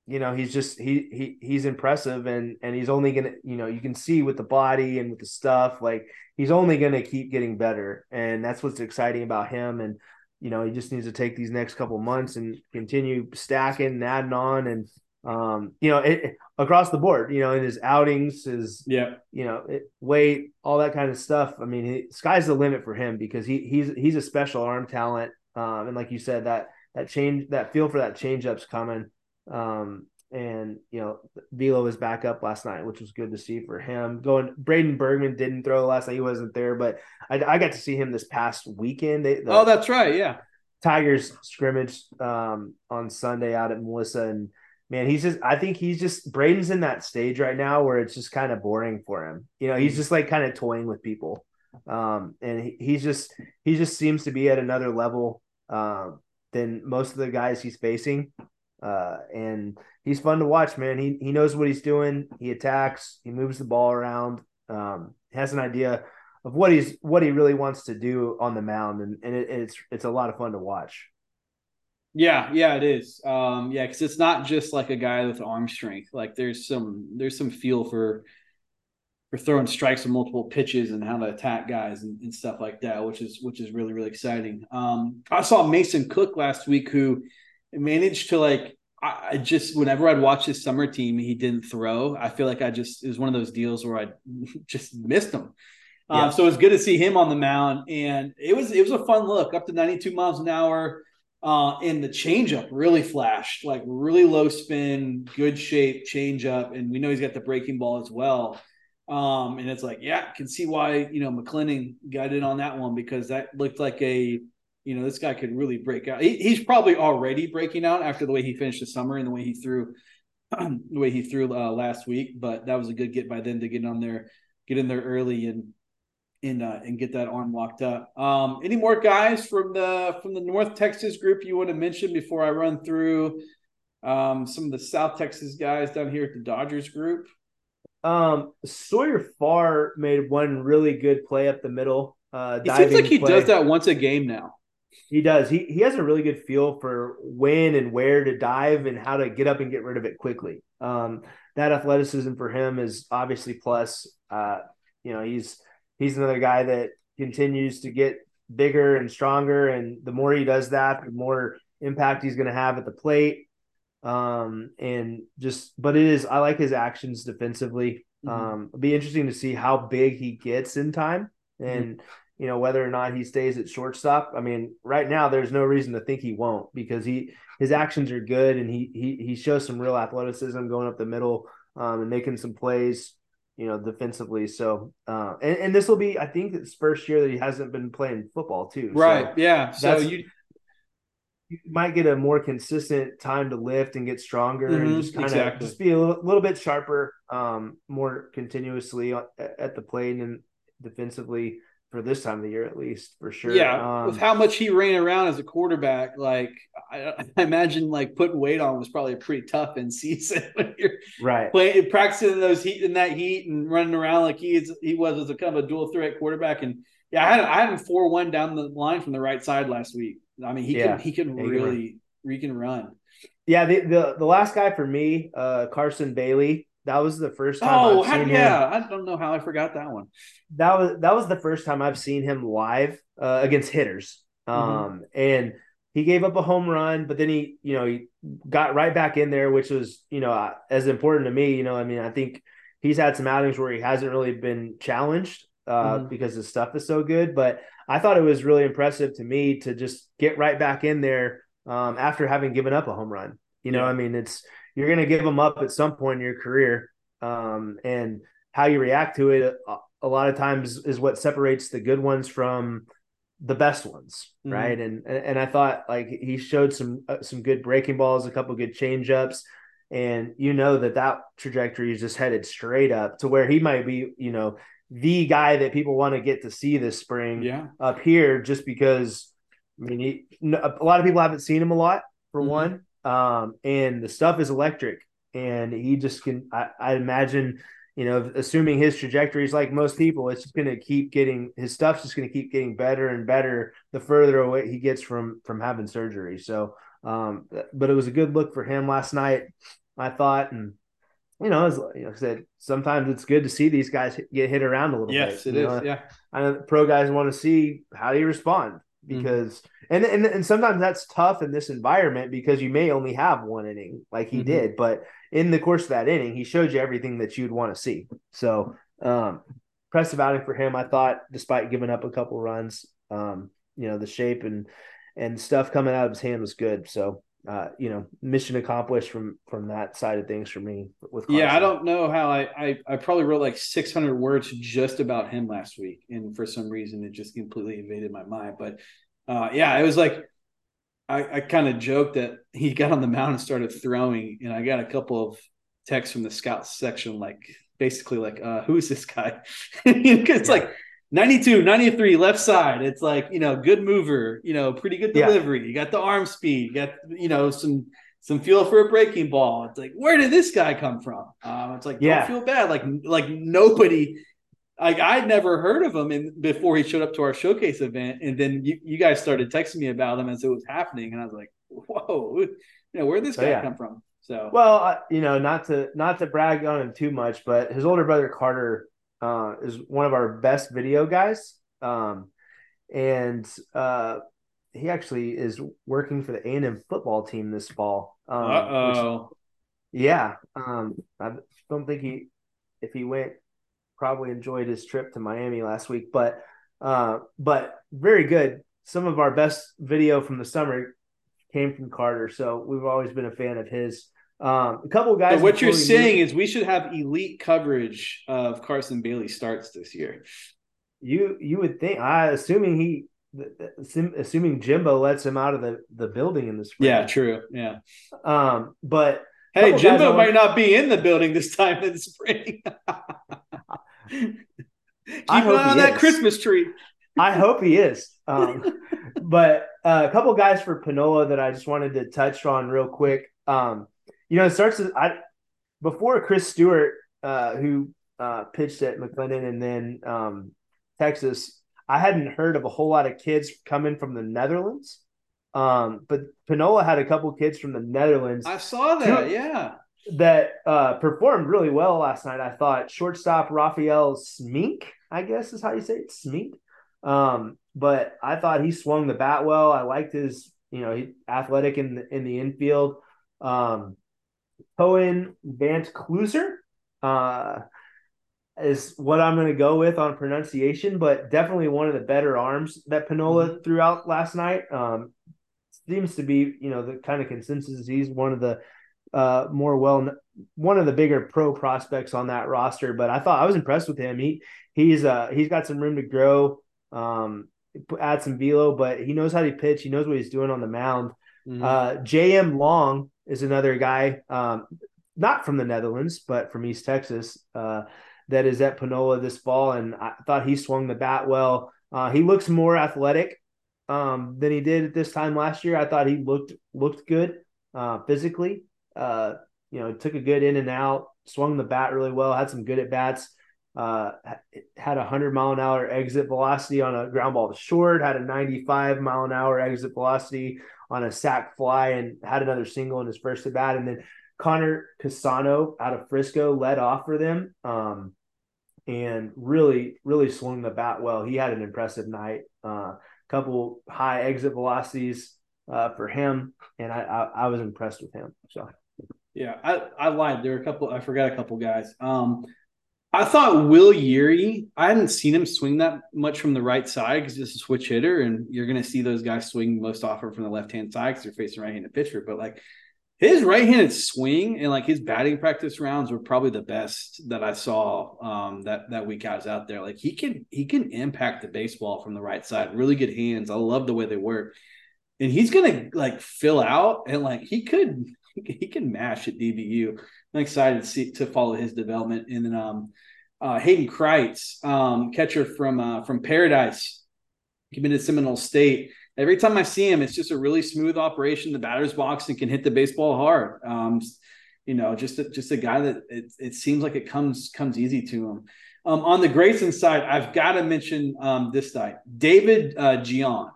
you know he's just he he he's impressive and and he's only gonna you know you can see with the body and with the stuff like he's only gonna keep getting better. And that's what's exciting about him. And you know he just needs to take these next couple months and continue stacking and adding on and um you know it, across the board you know in his outings his yeah. you know it, weight all that kind of stuff. I mean he, sky's the limit for him because he he's he's a special arm talent. Um and like you said that that change that feel for that change up's coming um, and you know, Velo was back up last night, which was good to see for him. Going, Braden Bergman didn't throw last night; he wasn't there, but I, I got to see him this past weekend. They, the, oh, that's right, yeah. Tigers scrimmage um, on Sunday out at Melissa, and man, he's just I think he's just Braden's in that stage right now where it's just kind of boring for him. You know, he's just like kind of toying with people. Um, and he, he's just he just seems to be at another level uh, than most of the guys he's facing. Uh, and he's fun to watch, man. He he knows what he's doing. He attacks. He moves the ball around. Um, has an idea of what he's what he really wants to do on the mound, and and it, it's it's a lot of fun to watch. Yeah, yeah, it is. Um, yeah, because it's not just like a guy with arm strength. Like there's some there's some feel for for throwing strikes on multiple pitches and how to attack guys and, and stuff like that, which is which is really really exciting. Um, I saw Mason Cook last week who managed to like I just whenever I'd watch his summer team, he didn't throw. I feel like I just it was one of those deals where I just missed him. Uh, yeah. Uh, so it was good to see him on the mound, and it was it was a fun look up to 92 miles an hour. Uh, and the changeup really flashed, like really low spin, good shape changeup, and we know he's got the breaking ball as well. Um, and it's like, yeah, can see why you know McLennan got in on that one because that looked like a, you know, this guy could really break out. He, he's probably already breaking out after the way he finished the summer and the way he threw, the way he threw uh, last week. But that was a good get by them to get on there, get in there early and and uh, and get that arm locked up. Um, any more guys from the from the North Texas group you want to mention before I run through um, some of the South Texas guys down here at the Dodgers group? Um, Sawyer Farr made one really good play up the middle. Uh, it seems like he play. does that once a game now. He does. He he has a really good feel for when and where to dive and how to get up and get rid of it quickly. Um, that athleticism for him is obviously plus. Uh, you know, he's he's another guy that continues to get bigger and stronger, and the more he does that, the more impact he's going to have at the plate. Um, and just, but it is, I like his actions defensively. Mm-hmm. Um, it'll be interesting to see how big he gets in time and, mm-hmm. You know, whether or not he stays at shortstop. I mean, right now there's no reason to think he won't because he, his actions are good and he, he, he shows some real athleticism going up the middle, um, and making some plays, you know, defensively. So, uh, and, and this will be, I think, it's first year that he hasn't been playing football too. Right. So yeah. So you you might get a more consistent time to lift and get stronger mm-hmm, and just kind of exactly. just be a little, little, bit sharper, um, more continuously at, at the plate and defensively for this time of the year at least for sure. Yeah, um, with how much he ran around as a quarterback, like I, I, imagine like putting weight on was probably pretty tough in season when you're right playing practicing those heat in that heat and running around like he is he was as a kind of a dual threat quarterback. And yeah, I had I had him four one down the line from the right side last week. I mean, he yeah. can he can yeah, really he can run. Yeah, the, the the last guy for me, uh, Carson Bailey. That was the first time. Oh, how, yeah. I don't know how I forgot that one. That was that was the first time I've seen him live uh, against hitters. Mm-hmm. Um, mm-hmm. and he gave up a home run, but then he, you know, he got right back in there, which was, you know, uh, as important to me. You know, I mean, I think he's had some outings where he hasn't really been challenged uh, mm-hmm. because his stuff is so good. But I thought it was really impressive to me to just get right back in there um, after having given up a home run. You know, yeah. I mean, it's you're going to give them up at some point in your career, um, and how you react to it a, a, lot of times is what separates the good ones from the best ones, mm-hmm. right? And and I thought like he showed some uh, some good breaking balls, a couple good change ups, and you know that that trajectory is just headed straight up to where he might be, you know, the guy that people want to get to see this spring yeah. up here just because I mean he, a lot of people haven't seen him a lot for mm-hmm. one um, and the stuff is electric and he just can I, I imagine you know assuming his trajectory is like most people it's just going to keep getting his stuff's just going to keep getting better and better the further away he gets from from having surgery so um but it was a good look for him last night I thought and you know, as you know, I said, sometimes it's good to see these guys get hit around a little yes, bit. Yes, it is. Know? Yeah, I know pro guys want to see how do you respond. Because, mm-hmm. and, and and sometimes that's tough in this environment because you may only have one inning, like he mm-hmm. did, but in the course of that inning, he showed you everything that you'd want to see. So, um, impressive outing for him. I thought, despite giving up a couple runs, um, you know, the shape and and stuff coming out of his hand was good. So uh, you know, mission accomplished from from that side of things for me. With Carson. yeah, I don't know how I, I I probably wrote like 600 words just about him last week, and for some reason it just completely invaded my mind. But uh, yeah, it was like I, I kind of joked that he got on the mound and started throwing, and I got a couple of texts from the scouts section, like basically like, uh, "Who is this guy?" it's yeah. like 92, 93, left side. It's like you know, good mover, you know, pretty good delivery. Yeah. You got the arm speed, you got you know some some feel for a breaking ball. It's like, where did this guy come from? Um, it's like, yeah. don't feel bad. Like like nobody like I'd never heard of him in, before he showed up to our showcase event, and then you, you guys started texting me about him as it was happening, and I was like, "Whoa, you know, where'd this guy yeah. come from?" So, well, you know, not to not to brag on him too much, but his older brother Carter uh, is one of our best video guys, um, and uh, he actually is working for the A and M football team this fall. Um, oh, yeah. Um, I don't think he, if he went probably enjoyed his trip to Miami last week, but uh, but very good. Some of our best video from the summer came from Carter, so we've always been a fan of his. Um, a couple guys. What you're saying is we should have elite coverage of Carson Bailey starts this year. You you would think, I assuming he, assuming Jimbo lets him out of the the building in the spring. Yeah, true. Yeah. Um, but hey, Jimbo might not be in the building this time in the spring. Keep an eye on that Christmas tree. I hope he is. Um, but uh, a couple guys for Panola that I just wanted to touch on real quick. Um, you know, it starts with, I before Chris Stewart, uh, who uh, pitched at McLennan and then um, Texas. I hadn't heard of a whole lot of kids coming from the Netherlands. Um, but Panola had a couple kids from the Netherlands. I saw that, Two, yeah that uh, performed really well last night. I thought shortstop Raphael Smink, I guess is how you say it, Smink. Um, but I thought he swung the bat well. I liked his, you know, he athletic in the in the infield. Um, Cohen Vant Kluser uh, is what I'm going to go with on pronunciation, but definitely one of the better arms that Panola mm-hmm. threw out last night. Um, seems to be, you know, the kind of consensus. He's one of the uh, more well one of the bigger pro prospects on that roster. But I thought I was impressed with him. He he's uh he's got some room to grow, um, add some velo, but he knows how to pitch. He knows what he's doing on the mound. Mm-hmm. Uh, J.M. Long is another guy, um, not from the Netherlands, but from East Texas, uh, that is at Panola this fall, and I thought he swung the bat well. Uh, he looks more athletic um, than he did at this time last year. I thought he looked looked good uh, physically. Uh, you know, took a good in and out, swung the bat really well, had some good at bats. Uh, had a hundred mile an hour exit velocity on a ground ball to short, had a 95 mile an hour exit velocity on a sac fly, and had another single in his first at bat. And then Connor Casano out of Frisco led off for them. Um, and really, really swung the bat well. He had an impressive night. A uh, couple high exit velocities uh, for him, and I, I, I was impressed with him. So yeah, I, I lied. There were a couple. I forgot a couple guys. Um, I thought Will Yeary. I hadn't seen him swing that much from the right side because he's a switch hitter, and you're going to see those guys swing most often from the left hand side because they're facing right-handed pitcher. But like his right-handed swing and like his batting practice rounds were probably the best that I saw um, that that week I was out there. Like he can he can impact the baseball from the right side. Really good hands. I love the way they work, and he's gonna like fill out and like he could he can mash at DBU. I'm excited to see to follow his development. And then um, uh, Hayden Kreitz, um, catcher from uh, from Paradise, committed Seminole State. Every time I see him, it's just a really smooth operation. The batter's box and can hit the baseball hard. Um, you know, just a, just a guy that it, it seems like it comes comes easy to him. Um, on the Grayson side, I've got to mention um, this guy, David uh, Gian.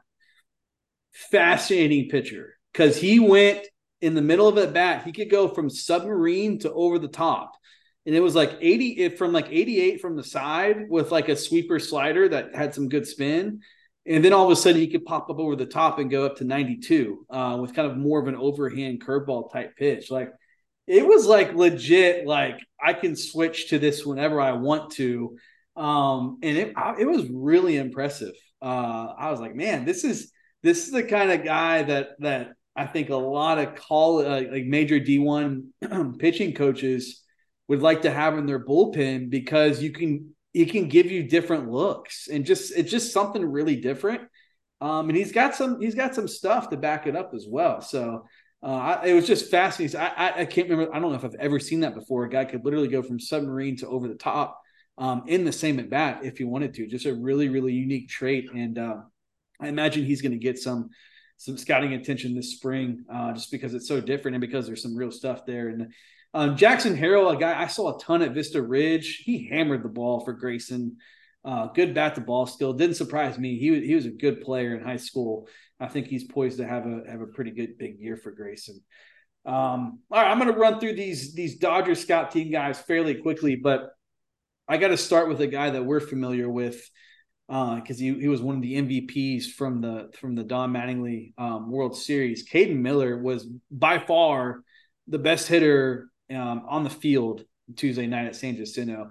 Fascinating pitcher because he went in the middle of at bat, he could go from submarine to over the top. And it was like 80 from like 88 from the side with like a sweeper slider that had some good spin. And then all of a sudden he could pop up over the top and go up to 92 uh, with kind of more of an overhand curveball type pitch. Like it was like legit, like I can switch to this whenever I want to. Um, and it, it was really impressive. Uh, I was like, man, this is, this is the kind of guy that, that I think a lot of call uh, like major D1 pitching coaches would like to have in their bullpen because you can it can give you different looks and just it's just something really different. Um, and he's got some he's got some stuff to back it up as well. So uh, I, it was just fascinating. I, I, I can't remember. I don't know if I've ever seen that before. A guy could literally go from submarine to over the top um, in the same at bat if he wanted to. Just a really really unique trait, and uh, I imagine he's going to get some some scouting attention this spring uh, just because it's so different and because there's some real stuff there. And um, Jackson Harrell, a guy I saw a ton at Vista Ridge, he hammered the ball for Grayson. Uh, good bat to ball skill. Didn't surprise me. He he was a good player in high school. I think he's poised to have a have a pretty good big year for Grayson. Um, all right, I'm going to run through these these Dodgers scout team guys fairly quickly, but I got to start with a guy that we're familiar with because uh, he, he was one of the MVPs from the from the Don Mattingly um, World Series. Caden Miller was by far the best hitter um, on the field Tuesday night at San Jacinto.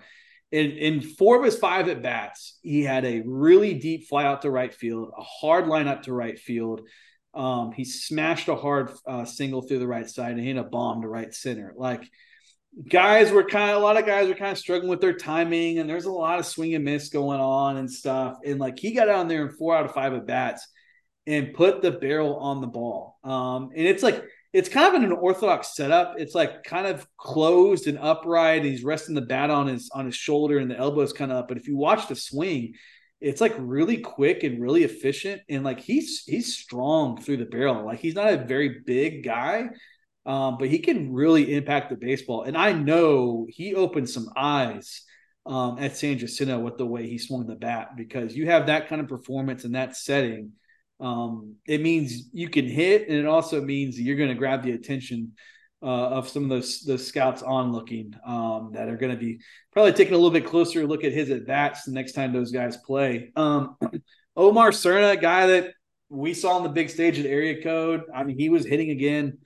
In, in four of his five at bats, he had a really deep fly out to right field, a hard line up to right field. Um, he smashed a hard uh, single through the right side and hit a bomb to right center. Like guys were kind of a lot of guys were kind of struggling with their timing, and there's a lot of swing and miss going on and stuff. And like he got out there in four out of five at bats and put the barrel on the ball. Um, and it's like it's kind of an orthodox setup. It's like kind of closed and upright. And he's resting the bat on his on his shoulder, and the elbow is kind of up. But if you watch the swing, it's like really quick and really efficient. And like he's he's strong through the barrel. Like he's not a very big guy, um, but he can really impact the baseball. And I know he opened some eyes um, at San Jacinto with the way he swung the bat because you have that kind of performance in that setting um, it means you can hit, and it also means you're going to grab the attention uh, of some of those those scouts onlooking um, that are going to be probably taking a little bit closer look at his at bats the next time those guys play. Um, Omar Cerna, guy that we saw on the big stage at Area Code. I mean, he was hitting again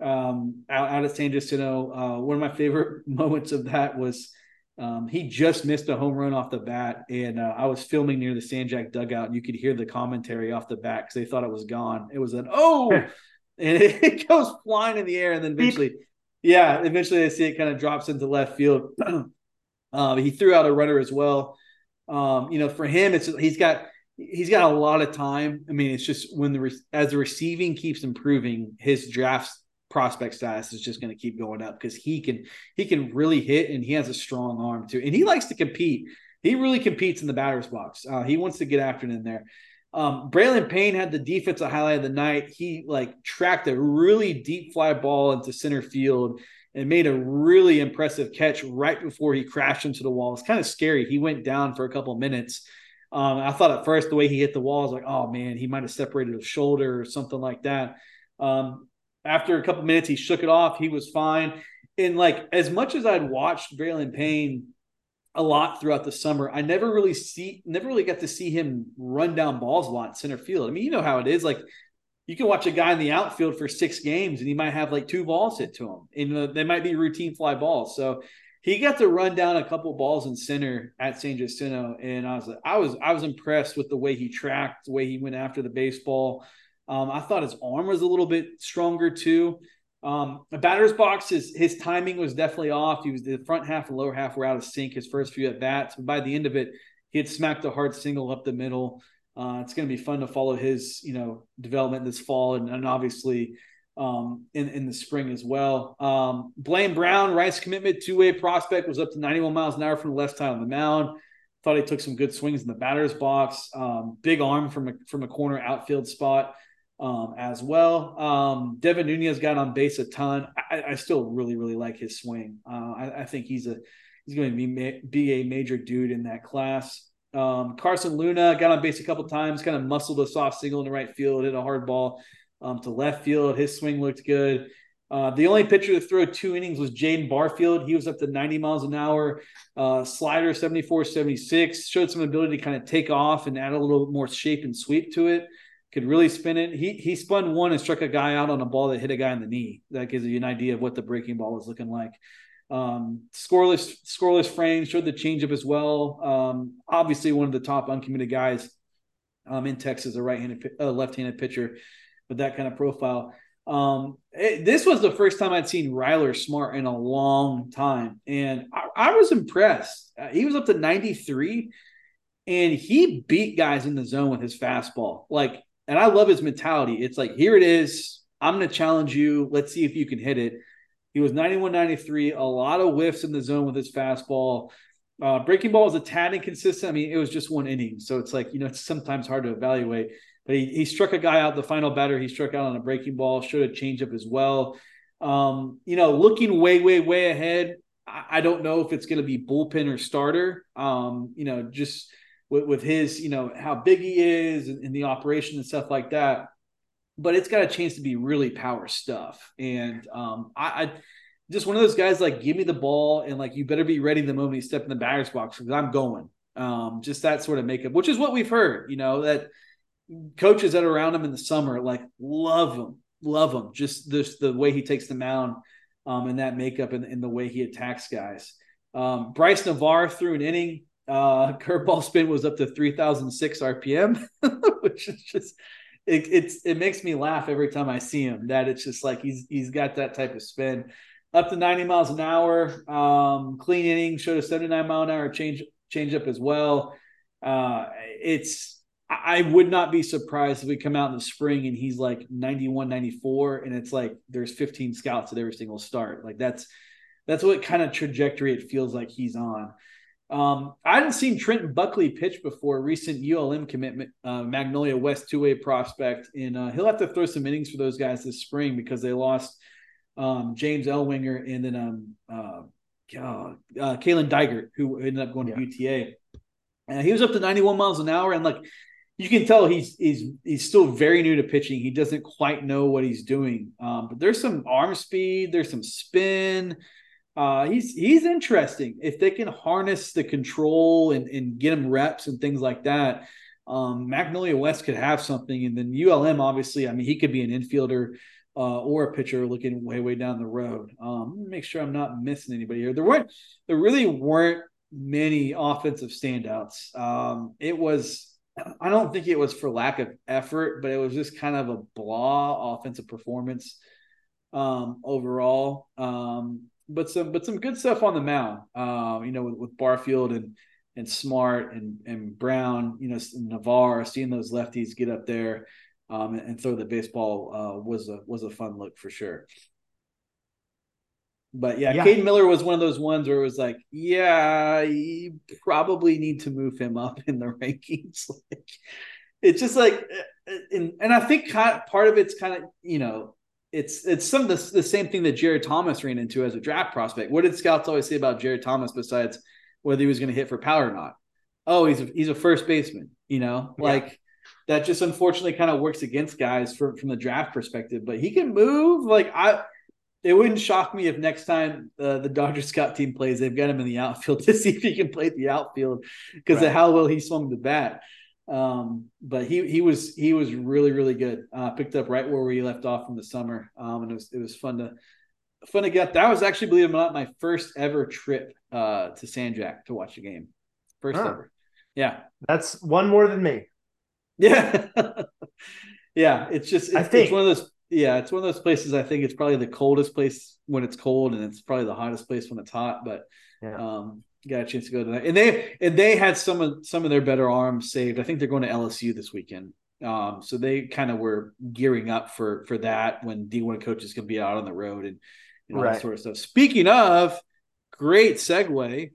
um, out, out at San Jacinto. Uh, one of my favorite moments of that was um, he just missed a home run off the bat, and uh, I was filming near the San Jac dugout, and you could hear the commentary off the bat because they thought it was gone. It was an oh, and it, it, goes flying in the air, and then eventually, yeah, eventually I see it kind of drops into left field. um, he threw out a runner as well. Um, you know, for him, it's he's got he's got a lot of time. I mean, it's just when the re- as the receiving keeps improving, his drafts prospect status is just going to keep going up because he can he can really hit and he has a strong arm too, and he likes to compete. He really competes in the batter's box. Uh, he wants to get after it in there. Um, Braylon Payne had the defensive highlight of the night. He like tracked a really deep fly ball into center field and made a really impressive catch right before he crashed into the wall. It's kind of scary. He went down for a couple minutes. Um, I thought at first the way he hit the wall, I was like, oh man, he might have separated his shoulder or something like that. Um, after a couple minutes, he shook it off. He was fine. And like as much as I'd watched Braylon Payne a lot throughout the summer, I never really see never really got to see him run down balls a lot in center field. I mean, you know how it is. Like you can watch a guy in the outfield for six games and he might have like two balls hit to him. And uh, they might be routine fly balls. So he got to run down a couple balls in center at San Jacinto, and I was I was I was impressed with the way he tracked, the way he went after the baseball. Um, I thought his arm was a little bit stronger too. Um, a batter's box, his his timing was definitely off. He was the front half and lower half were out of sync his first few at bats, but by the end of it, he had smacked a hard single up the middle. Uh, it's going to be fun to follow his you know development this fall and, and obviously um, in in the spring as well. Um, Blaine Brown, Rice commitment, two way prospect, was up to 91 miles an hour from the left side on the mound. Thought he took some good swings in the batter's box. Um, big arm from a from a corner outfield spot um, as well. Um, Devin Nunez got on base a ton. I, I still really, really like his swing. Uh, I, I, think he's a he's going to be be a major dude in that class. Um, Carson Luna got on base a couple times, kind of muscled a soft single in the right field, hit a hard ball um, to left field. His swing looked good. Uh, the only pitcher to throw two innings was Jaden Barfield. He was up to 90 miles an hour, uh, slider 74 76, showed some ability to kind of take off and add a little more shape and sweep to it could really spin it. He he spun one and struck a guy out on a ball that hit a guy in the knee. That gives you an idea of what the breaking ball was looking like. Um, scoreless scoreless frame showed the changeup as well. Um, obviously, one of the top uncommitted guys um, in Texas, a right-handed, uh, left-handed pitcher with that kind of profile. Um, it, this was the first time I'd seen Ryler Smart in a long time, and I, I was impressed. Uh, he was up to 93 and he beat guys in the zone with his fastball. Like, and I love his mentality. It's like, here it is. I'm going to challenge you. Let's see if you can hit it. He was 91 93, a lot of whiffs in the zone with his fastball. Uh, breaking ball was a tad inconsistent. I mean, it was just one inning. So it's like, you know, it's sometimes hard to evaluate. But he, he struck a guy out, the final batter, he struck out on a breaking ball, showed a changeup as well. Um, you know, looking way, way, way ahead, I, I don't know if it's going to be bullpen or starter. Um, you know, just with, with his, you know, how big he is and, and the operation and stuff like that. But it's got a chance to be really power stuff. And um, I, I just one of those guys like give me the ball and like you better be ready the moment you step in the batter's box because I'm going. Um, just that sort of makeup, which is what we've heard, you know, that coaches that are around him in the summer like love him, love him. Just this the way he takes the mound um, and that makeup and, and the way he attacks guys. Um, Bryce Navarre threw an inning. Uh, curveball spin was up to 3006 RPM, which is just it, it's it makes me laugh every time I see him. That it's just like he's he's got that type of spin up to 90 miles an hour. Um, clean inning showed a 79 mile an hour change change up as well. Uh, it's I would not be surprised if we come out in the spring and he's like 91, 94, and it's like there's 15 scouts at every single start. Like that's that's what kind of trajectory it feels like he's on. Um, I hadn't seen Trenton Buckley pitch before, recent ULM commitment, uh, Magnolia West two way prospect, and uh, he'll have to throw some innings for those guys this spring because they lost um, James Ellwinger and then um, uh, uh, uh, Kalen Digert, who ended up going yeah. to UTA. And he was up to 91 miles an hour, and like you can tell, he's he's he's still very new to pitching. He doesn't quite know what he's doing. Um, but there's some arm speed, there's some spin. Uh, he's he's interesting. If they can harness the control and, and get him reps and things like that, um, Magnolia West could have something. And then ULM, obviously, I mean, he could be an infielder uh, or a pitcher looking way way down the road. Um, make sure I'm not missing anybody here. There weren't there really weren't many offensive standouts. Um, it was I don't think it was for lack of effort, but it was just kind of a blah offensive performance um, overall. Um, but some but some good stuff on the mound. Uh, you know, with, with Barfield and and Smart and and Brown, you know, Navarre, seeing those lefties get up there um, and, and, throw the baseball uh, was a was a fun look for sure. But yeah, yeah. Caden Miller was one of those ones where it was like, yeah, you probably need to move him up in the rankings. like, it's just like, uh, uh, and, and I think part of it's kind of you know it's it's some of the, the same thing that Jared Thomas ran into as a draft prospect. What did scouts always say about Jared Thomas besides whether he was going to hit for power or not? Oh, he's a, he's a first baseman. You know, yeah. like that just unfortunately kind of works against guys from from the draft perspective. But he can move. Like I, it wouldn't shock me if next time uh, the Dodgers scout team plays, they've got him in the outfield to see if he can play the outfield because right. of how well he swung the bat. Um, but he he was he was really really good. Uh, picked up right where we left off from the summer, um, and it was it was fun to fun to get. That was actually believe it or not my first ever trip uh, to San Jac to watch a game. First huh. ever. Yeah, that's one more than me. Yeah. yeah. It's just, it's, I think, it's one of those, yeah, it's one of those places. I think it's probably the coldest place when it's cold, and it's probably the hottest place when it's hot. But, yeah. um, got a chance to go to that, and they and they had some of some of their better arms saved. I think they're going to LSU this weekend. Um, so they kind of were gearing up for for that when D1 coaches can be out on the road and, and all right. that sort of stuff. Speaking of, great segue,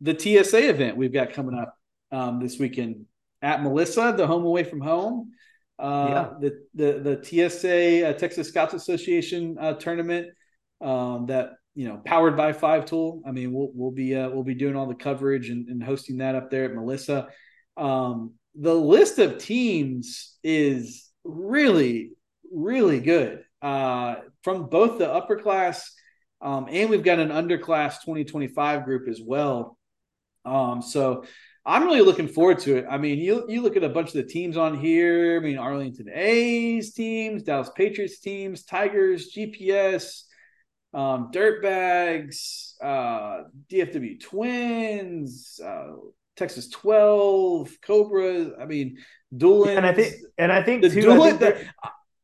the TSA event we've got coming up um, this weekend at Melissa, the home away from home. Uh, yeah. the, the the TSA uh, Texas Scouts Association uh, tournament um, that you know powered by Five Tool. I mean, we'll we'll be uh, we'll be doing all the coverage and, and hosting that up there at Melissa. Um, the list of teams is really really good uh, from both the upper class um, and we've got an underclass 2025 group as well. Um, so I'm really looking forward to it. I mean, you you look at a bunch of the teams on here. I mean, Arlington A's teams, Dallas Patriots teams, Tigers, GPS, um, Dirtbags, uh, DFW Twins, uh, Texas 12, Cobras. I mean, Doolin. And I think, and I think the too, Doolin, the,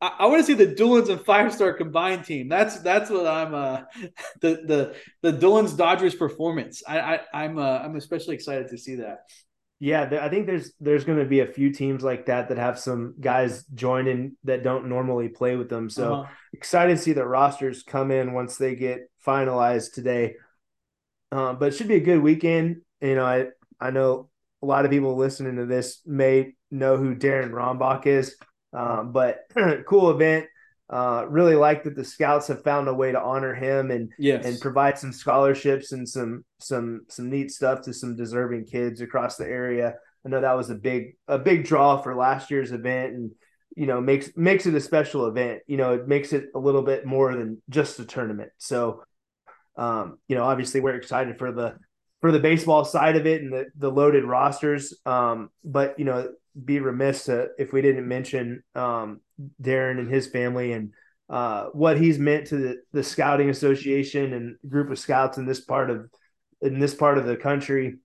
I, I want to see the Doolins and Five Star combined team. That's that's what I'm. Uh, the the the Doolins Dodgers performance. I, I I'm uh, I'm especially excited to see that. Yeah, I think there's there's going to be a few teams like that that have some guys joining that don't normally play with them. So uh-huh. excited to see the rosters come in once they get finalized today. Uh, but it should be a good weekend. You know, I I know a lot of people listening to this may know who Deron Rombach is, um, but cool event. Uh, really like that the scouts have found a way to honor him and yes. and provide some scholarships and some some some neat stuff to some deserving kids across the area. I know that was a big a big draw for last year's event and you know makes makes it a special event. You know, it makes it a little bit more than just a tournament. So um, you know, obviously we're excited for the for the baseball side of it and the the loaded rosters. Um, but you know, be remiss to, if we didn't mention um, Deron and his family and uh, what he's meant to the, the scouting association and group of scouts in this part of in this part of the country.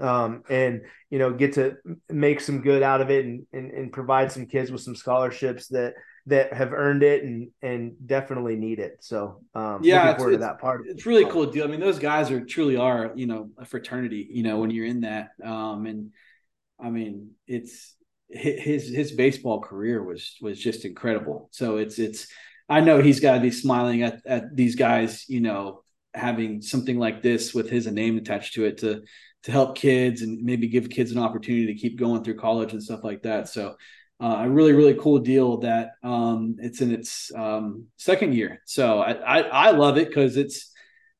Um, and you know get to make some good out of it and, and, and provide some kids with some scholarships that that have earned it and and definitely need it. So um, yeah looking forward to that part. it's really cool deal i mean those guys are truly are you know a fraternity you know when you're in that um, and I mean, it's his his baseball career was was just incredible. So it's it's I know he's got to be smiling at at these guys, you know, having something like this with his name attached to it to to help kids and maybe give kids an opportunity to keep going through college and stuff like that. So uh, a really really cool deal that um, it's in its um, second year. So I I, I love it because it's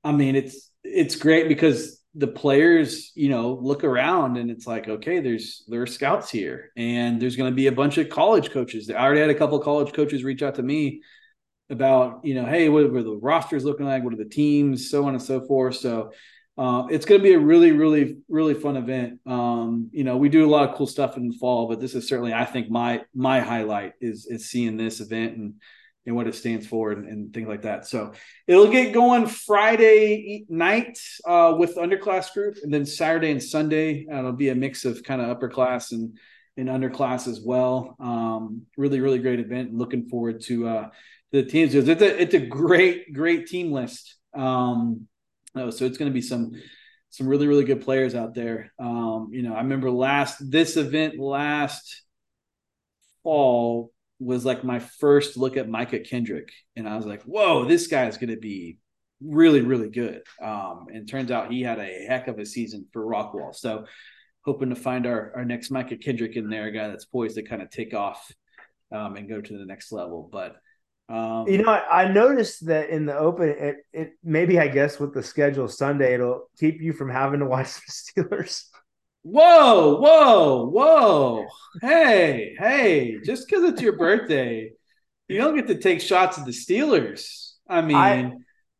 I mean it's it's great because the players, you know, look around and it's like, okay, there's there are scouts here, and there's going to be a bunch of college coaches. I already had a couple of college coaches reach out to me about, you know, hey, what are the rosters looking like? What are the teams, so on and so forth. So uh, it's going to be a really, really, really fun event. Um, you know, we do a lot of cool stuff in the fall, but this is certainly, I think, my my highlight is is seeing this event and and what it stands for and, and, things like that. So it'll get going Friday night uh, with underclass group, and then Saturday and Sunday uh, it'll be a mix of kind of upper class and and underclass as well. Um, really, really great event. Looking forward to uh, the teams. It's a it's a great great team list. Um, oh, so it's going to be some some really really good players out there. Um, you know, I remember last this event last fall was like my first look at Micah Kendrick, and I was like, "Whoa, this guy is going to be really, really good." Um, and turns out he had a heck of a season for Rockwall. So, hoping to find our our next Micah Kendrick in there, a guy that's poised to kind of take off um, and go to the next level. But um, you know, I, I, noticed that in the open, it, it maybe I guess with the schedule Sunday, it'll keep you from having to watch the Steelers. Whoa, whoa, whoa. Hey, hey, just because it's your birthday, you don't get to take shots at the Steelers. I mean, I,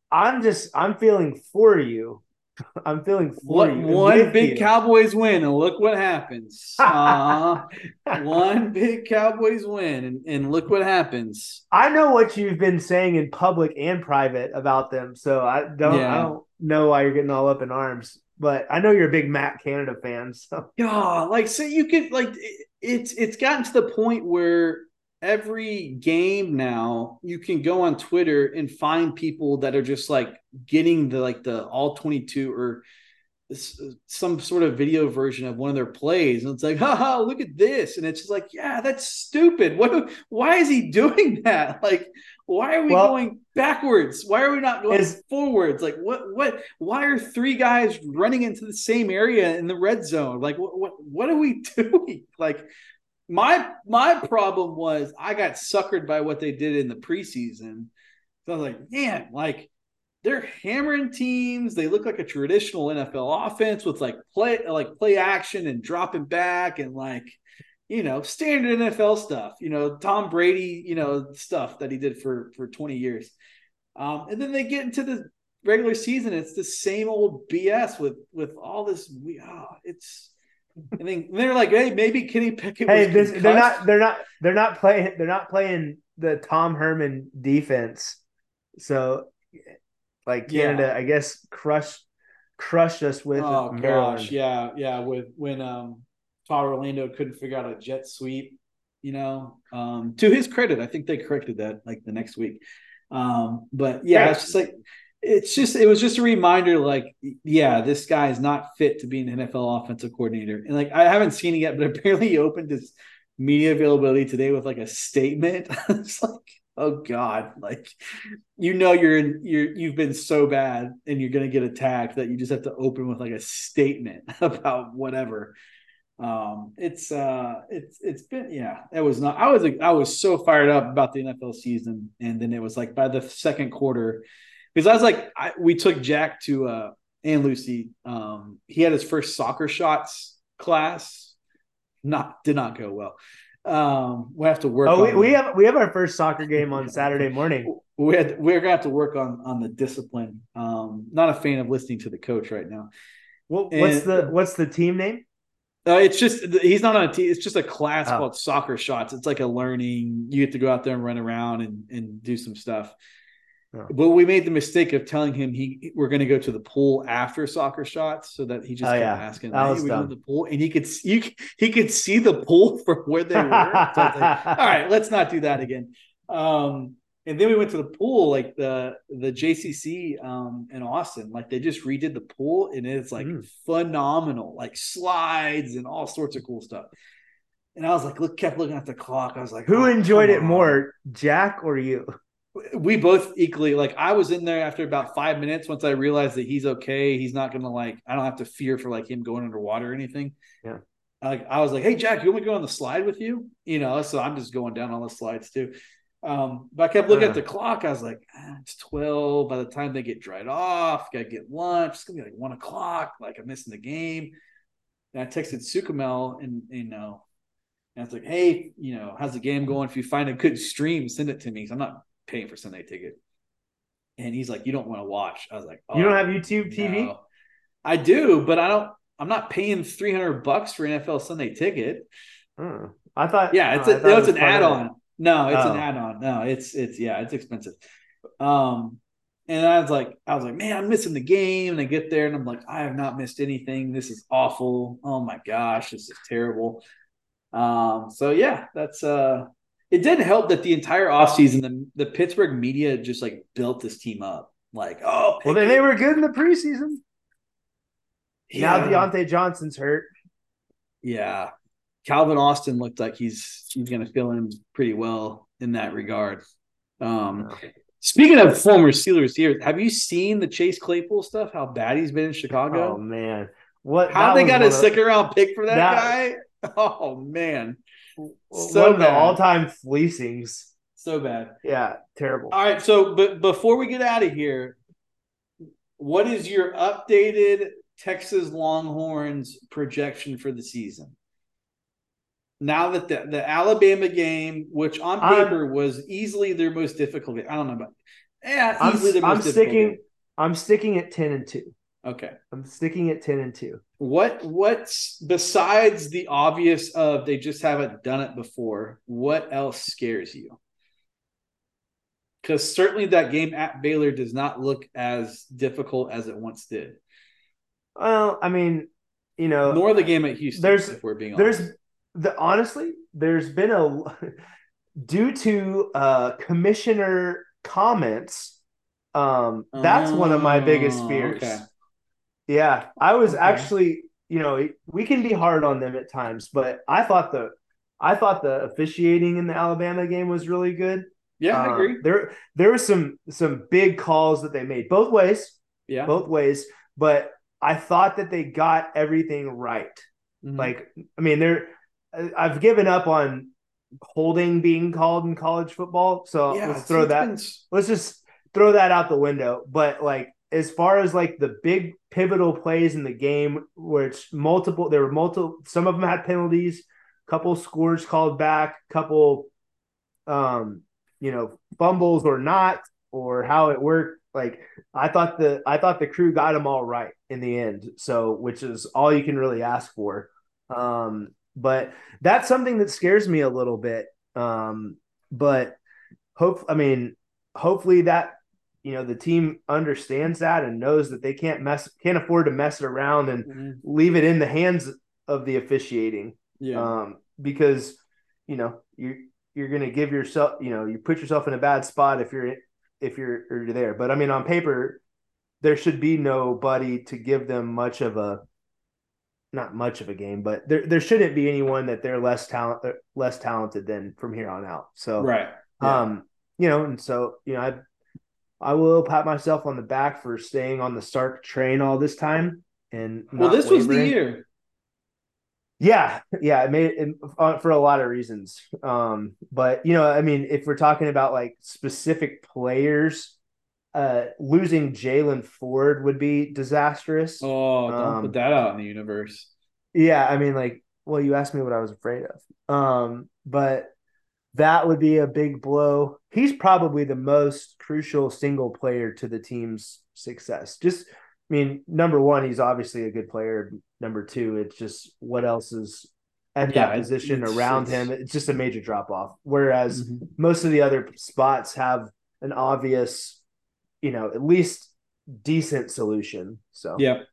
I'm just, I'm feeling for you. I'm feeling for you. One big you. Cowboys win, and look what happens. Uh, one big Cowboys win, and, and look what happens. I know what you've been saying in public and private about them, so I don't, yeah. I don't know why you're getting all up in arms but I know you're a big Matt Canada fan. So yeah, like so you could like it's it's gotten to the point where every game now you can go on Twitter and find people that are just like getting the like the all 22 or some sort of video version of one of their plays and it's like haha look at this and it's just like yeah that's stupid what why is he doing that like why are we well, going backwards. Why are we not going is, forwards? Like what what why are three guys running into the same area in the red zone? Like what what, what are we doing? Like my my problem was i got suckered by what they did in the preseason. So i was like man like they're hammering teams. They look like a traditional NFL offense with like play like play action and dropping back and like you know standard NFL stuff. You know Tom Brady, you know stuff that he did for for 20 years. Um, and then they get into the regular season. It's the same old BS with with all this. We oh, it's. I think they're like, hey, maybe Kenny Pickett. Hey, this, they're not. They're not. They're not playing. They're not playing the Tom Herman defense. So like Canada, yeah. I guess crushed crushed us with oh Maryland. gosh, yeah, yeah. With when um Todd Orlando couldn't figure out a jet sweep, you know. Um, to his credit, I think they corrected that like the next week. Um, but yeah, it's just like it's just it was just a reminder like yeah this guy is not fit to be an nfl offensive coordinator and like i haven't seen it yet but apparently he opened his media availability today with like a statement it's like oh god like you know you're in you're you've been so bad and you're gonna get attacked that you just have to open with like a statement about whatever um it's uh it's it's been yeah it was not i was like i was so fired up about the nfl season and then it was like by the second quarter because i was like I, we took jack to uh and lucy um he had his first soccer shots class not did not go well um, we have to work. Oh, we, we have we have our first soccer game on Saturday morning. We had, we're gonna have to work on on the discipline. Um, not a fan of listening to the coach right now. Well, what's and, the what's the team name? Uh, it's just he's not on a team. It's just a class oh. called Soccer Shots. It's like a learning. You get to go out there and run around and and do some stuff. But we made the mistake of telling him he we're going to go to the pool after soccer shots, so that he just oh, kept yeah. asking, that was dumb. the pool, and he could you he could see the pool from where they were. so like, all right, let's not do that again. Um, and then we went to the pool, like the the JCC um, in Austin. Like they just redid the pool, and it's like mm. phenomenal, like slides and all sorts of cool stuff. And I was like, look, kept looking at the clock. I was like, who oh, enjoyed it on. more, Jack or you? we both equally like I was in there after about five minutes once I realized that he's okay. He's not gonna like I don't have to fear for like him going underwater or anything. Yeah. Like I was like, hey Jack, you want me to go on the slide with you? You know, so I'm just going down all the slides too. Um, but I kept looking uh, at the clock. I was like, ah, it's 12. By the time they get dried off, gotta get lunch. It's gonna be like one o'clock. Like I'm missing the game. And I texted Sukamel and you know, and it's like, hey, you know, how's the game going? If you find a good stream, send it to me. I'm not paying for Sunday ticket. And he's like, You don't want to watch. I was like, oh, You don't have YouTube TV? No. I do, but I don't I'm not paying 300 bucks for NFL Sunday ticket. Hmm. I thought Yeah, it's a, no, it's an add-on. No, it's oh. an add-on. No, it's it's yeah, it's expensive. Um and I was like, I was like, man, I'm missing the game. And I get there and I'm like, I have not missed anything. This is awful. Oh my gosh, this is terrible. Um, so yeah, that's uh it didn't help that the entire offseason the, the Pittsburgh media just like built this team up. Like, oh, well, then they were good in the preseason. Yeah. Now Diontae Johnson's hurt. Yeah, Calvin Austin looked like he's he's going to fill in pretty well in that regard. Um, speaking of former Steelers here, have you seen the Chase Claypool stuff? How bad he's been in Chicago? Oh man, what? How they got a second round pick for that, that guy? Oh man, so one of the all-time fleecings. So bad. Yeah, terrible. All right, so but before we get out of here, what is your updated Texas Longhorns projection for the season? Now that the, the Alabama game, which on paper I'm, was easily their most difficult, I don't know about. Yeah, I'm, I'm sticking. Game. I'm sticking at ten and two. Okay. I'm sticking at 10 and 2. What what's besides the obvious of they just haven't done it before, what else scares you? Because certainly that game at Baylor does not look as difficult as it once did. Well, I mean, you know, nor the game at Houston. There's, if we're being there's honest. The honestly, there's been a due to uh commissioner comments. Um, that's oh, one of my biggest oh, fears. Okay. Yeah, I was okay. actually, you know, we can be hard on them at times, but I thought the I thought the officiating in the Alabama game was really good. Yeah, I agree. Um, there there was some some big calls that they made both ways. Yeah. Both ways, but I thought that they got everything right. Mm-hmm. Like I mean, there I've given up on holding being called in college football, so yeah, let's throw that been... let's just throw that out the window. But like as far as like the big pivotal plays in the game, where it's multiple there were multiple some of them had penalties, couple scores called back, couple um, you know, fumbles or not, or how it worked. Like I thought the I thought the crew got them all right in the end. So which is all you can really ask for. Um, but that's something that scares me a little bit. Um, but hope I mean hopefully that you know the team understands that and knows that they can't mess can't afford to mess it around and mm-hmm. leave it in the hands of the officiating. Yeah. Um, because you know you you're going to give yourself you know you put yourself in a bad spot if you're if you're, you're there. But I mean on paper there should be nobody to give them much of a not much of a game, but there there shouldn't be anyone that they're less talent less talented than from here on out. So right, yeah. um, you know, and so you know, I I will pat myself on the back for staying on the Sark train all this time. And well, this wavering. was the year. Yeah, yeah, it made it uh, for a lot of reasons. Um, but you know, I mean, if we're talking about like specific players, uh, losing Jalen Ford would be disastrous. Oh, don't um, put that out in the universe. Yeah, I mean, like, well, you asked me what I was afraid of. Um, but that would be a big blow. He's probably the most crucial single player to the team's success. Just, I mean, number one, he's obviously a good player. Number two, it's just what else is at yeah, that position around it's, him. It's just a major drop off. Whereas mm-hmm. most of the other spots have an obvious, you know, at least decent solution. So, yeah.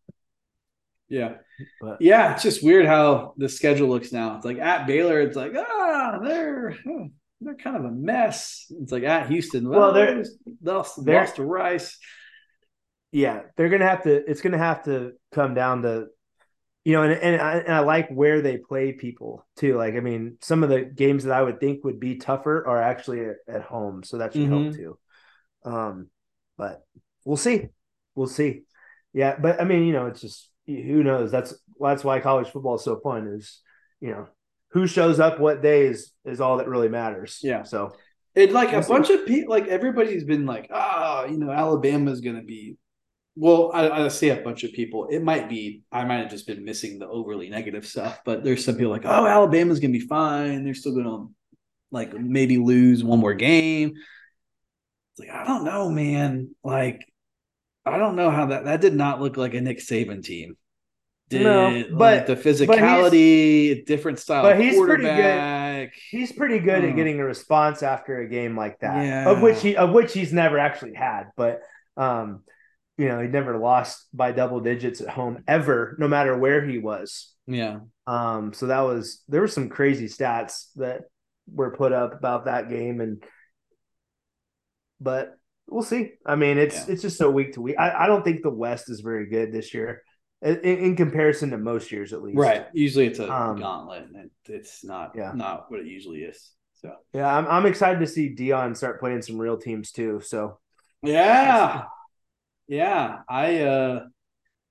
Yeah. But, yeah, it's just weird how the schedule looks now. It's like at Baylor, it's like, ah, they're they're kind of a mess. It's like at Houston. Well, well they're lost, they're, lost to Rice. Yeah, they're gonna have to. It's gonna have to come down to, you know, and and I, and I like where they play people too. Like, I mean, some of the games that I would think would be tougher are actually at, at home, so that should mm-hmm. help too. Um, but we'll see. We'll see. Yeah, but I mean, you know, it's just who knows. That's that's why college football is so fun. Is you know who shows up what days is all that really matters. Yeah. So it like a bunch of people, like everybody's been like, ah, oh, you know, Alabama's going to be. Well, I, I say a bunch of people. It might be I might have just been missing the overly negative stuff, but there's some people like, oh, Alabama's going to be fine. They're still going to like maybe lose one more game. Like I don't know, man. Like I don't know how that that did not look like a Nick Saban team did no, but like the physicality, different style. But he's pretty good. He's pretty good at getting a response after a game like that, yeah. of which he of which he's never actually had. But um, you know, he never lost by double digits at home ever, no matter where he was. Yeah. Um, so that was there were some crazy stats that were put up about that game, and but we'll see. I mean, it's yeah. it's just so week to week. I, I don't think the West is very good this year in, in, comparison to most years at least. Right. Usually it's a um, gauntlet and it's not yeah. not what it usually is. So yeah, I'm I'm excited to see Deion start playing some real teams too. So yeah. Yeah. I uh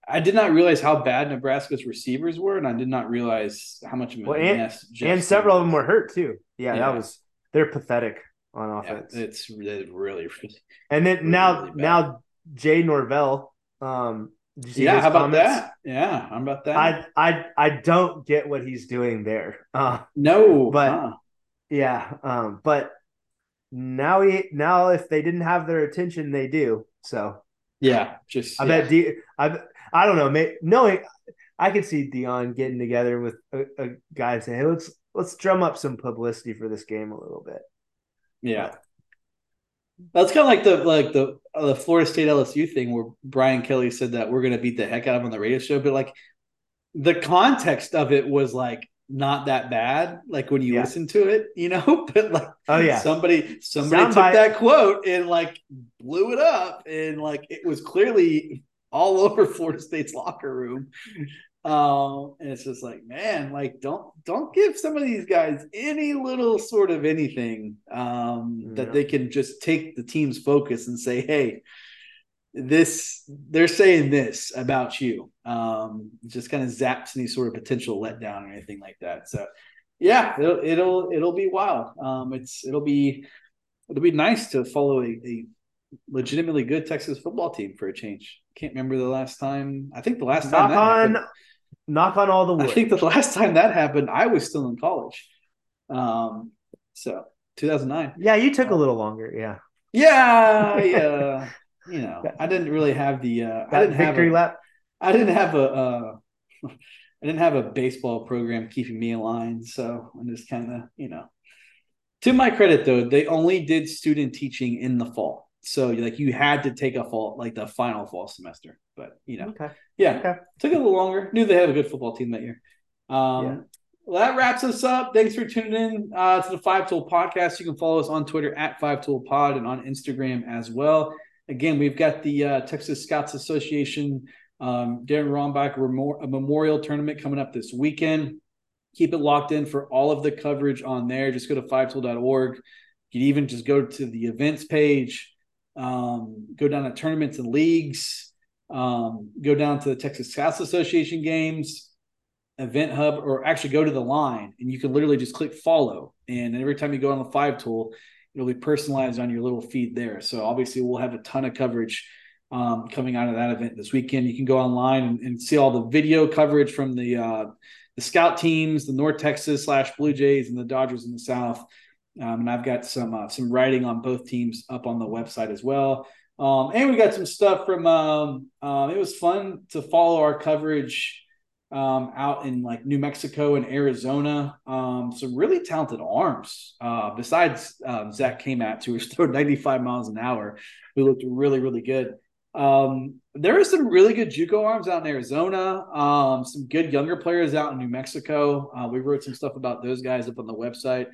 I did not realize how bad Nebraska's receivers were, and I did not realize how much of a well, and, mess. and several of them were hurt too. Yeah, yeah, that was they're pathetic on offense. Yeah, it's, it's really, really, and then really, now really now Jay Norvell, um, yeah, how about that? Yeah, how about that? I I I don't get what he's doing there. Uh, no, but huh. yeah, um, but now he now if they didn't have their attention, they do. So yeah, just I yeah. bet D, I I don't know. May, knowing I could see Deion getting together with a, a guy and saying, "Hey, let's let's drum up some publicity for this game a little bit." Yeah, that's kind of like the like the uh, the Florida State LSU thing where Brian Kelly said that we're going to beat the heck out of him on the radio show, but like the context of it was like not that bad like when you yeah. listen to it you know but like oh yeah somebody somebody Sound took bite. that quote and like blew it up and like it was clearly all over Florida State's locker room um, and it's just like, man, like don't don't give some of these guys any little sort of anything um, yeah. that they can just take the team's focus and say, hey, this they're saying this about you. Um, just kind of zaps any sort of potential letdown or anything like that. So yeah, it'll it'll it'll be wild. Um, it's it'll be it'll be nice to follow a, a legitimately good Texas football team for a change. Can't remember the last time. I think the last time that on happened, knock on all the wood. I think the last time that happened, I was still in college. Um, so 2009. Yeah, you took a little longer. Yeah. Yeah, yeah. you know, I didn't really have the. Uh, I didn't victory have a, lap. I didn't have a. Uh, I didn't have a baseball program keeping me in line, so I'm just kind of, you know. To my credit, though, they only did student teaching in the fall so like you had to take a fall like the final fall semester but you know okay yeah okay. took a little longer knew they had a good football team that year um yeah. well that wraps us up thanks for tuning in uh, to the five tool podcast you can follow us on twitter at five tool pod and on instagram as well again, we've got the uh, Texas Scouts Association um, Deron Rombach a memorial tournament coming up this weekend. Keep it locked in for all of the coverage on there. Just go to fivetool.org. You can even just go to the events page, um, go down to tournaments and leagues, um, go down to the Texas Scouts Association games, Event Hub, or actually go to the line and you can literally just click follow. And every time you go on the Five Tool, it'll be personalized on your little feed there. So obviously, we'll have a ton of coverage um, coming out of that event this weekend. You can go online and, and see all the video coverage from the uh, the scout teams, the North Texas slash Blue Jays, and the Dodgers in the South. Um, and I've got some uh, some writing on both teams up on the website as well. Um, and we got some stuff from. Um, uh, it was fun to follow our coverage um, out in like New Mexico and Arizona. Um, some really talented arms. Uh, besides um, Zach Kamatz, who was throwing 95 miles an hour, who looked really, really good. Um, there are some really good JUCO arms out in Arizona. Um, some good younger players out in New Mexico. Uh, we wrote some stuff about those guys up on the website.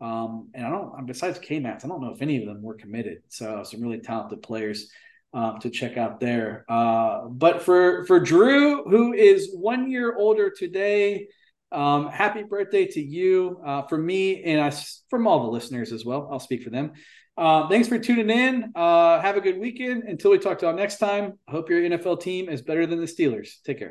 Um, and I don't, besides Kamatz, I don't know if any of them were committed. So some really talented players um, to check out there. Uh, but for for Drew, who is one year older today, um, happy birthday to you. Uh, for me and I, from all the listeners as well. I'll speak for them. Uh, thanks for tuning in. Uh, have a good weekend. Until we talk to you all next time, I hope your NFL team is better than the Steelers. Take care.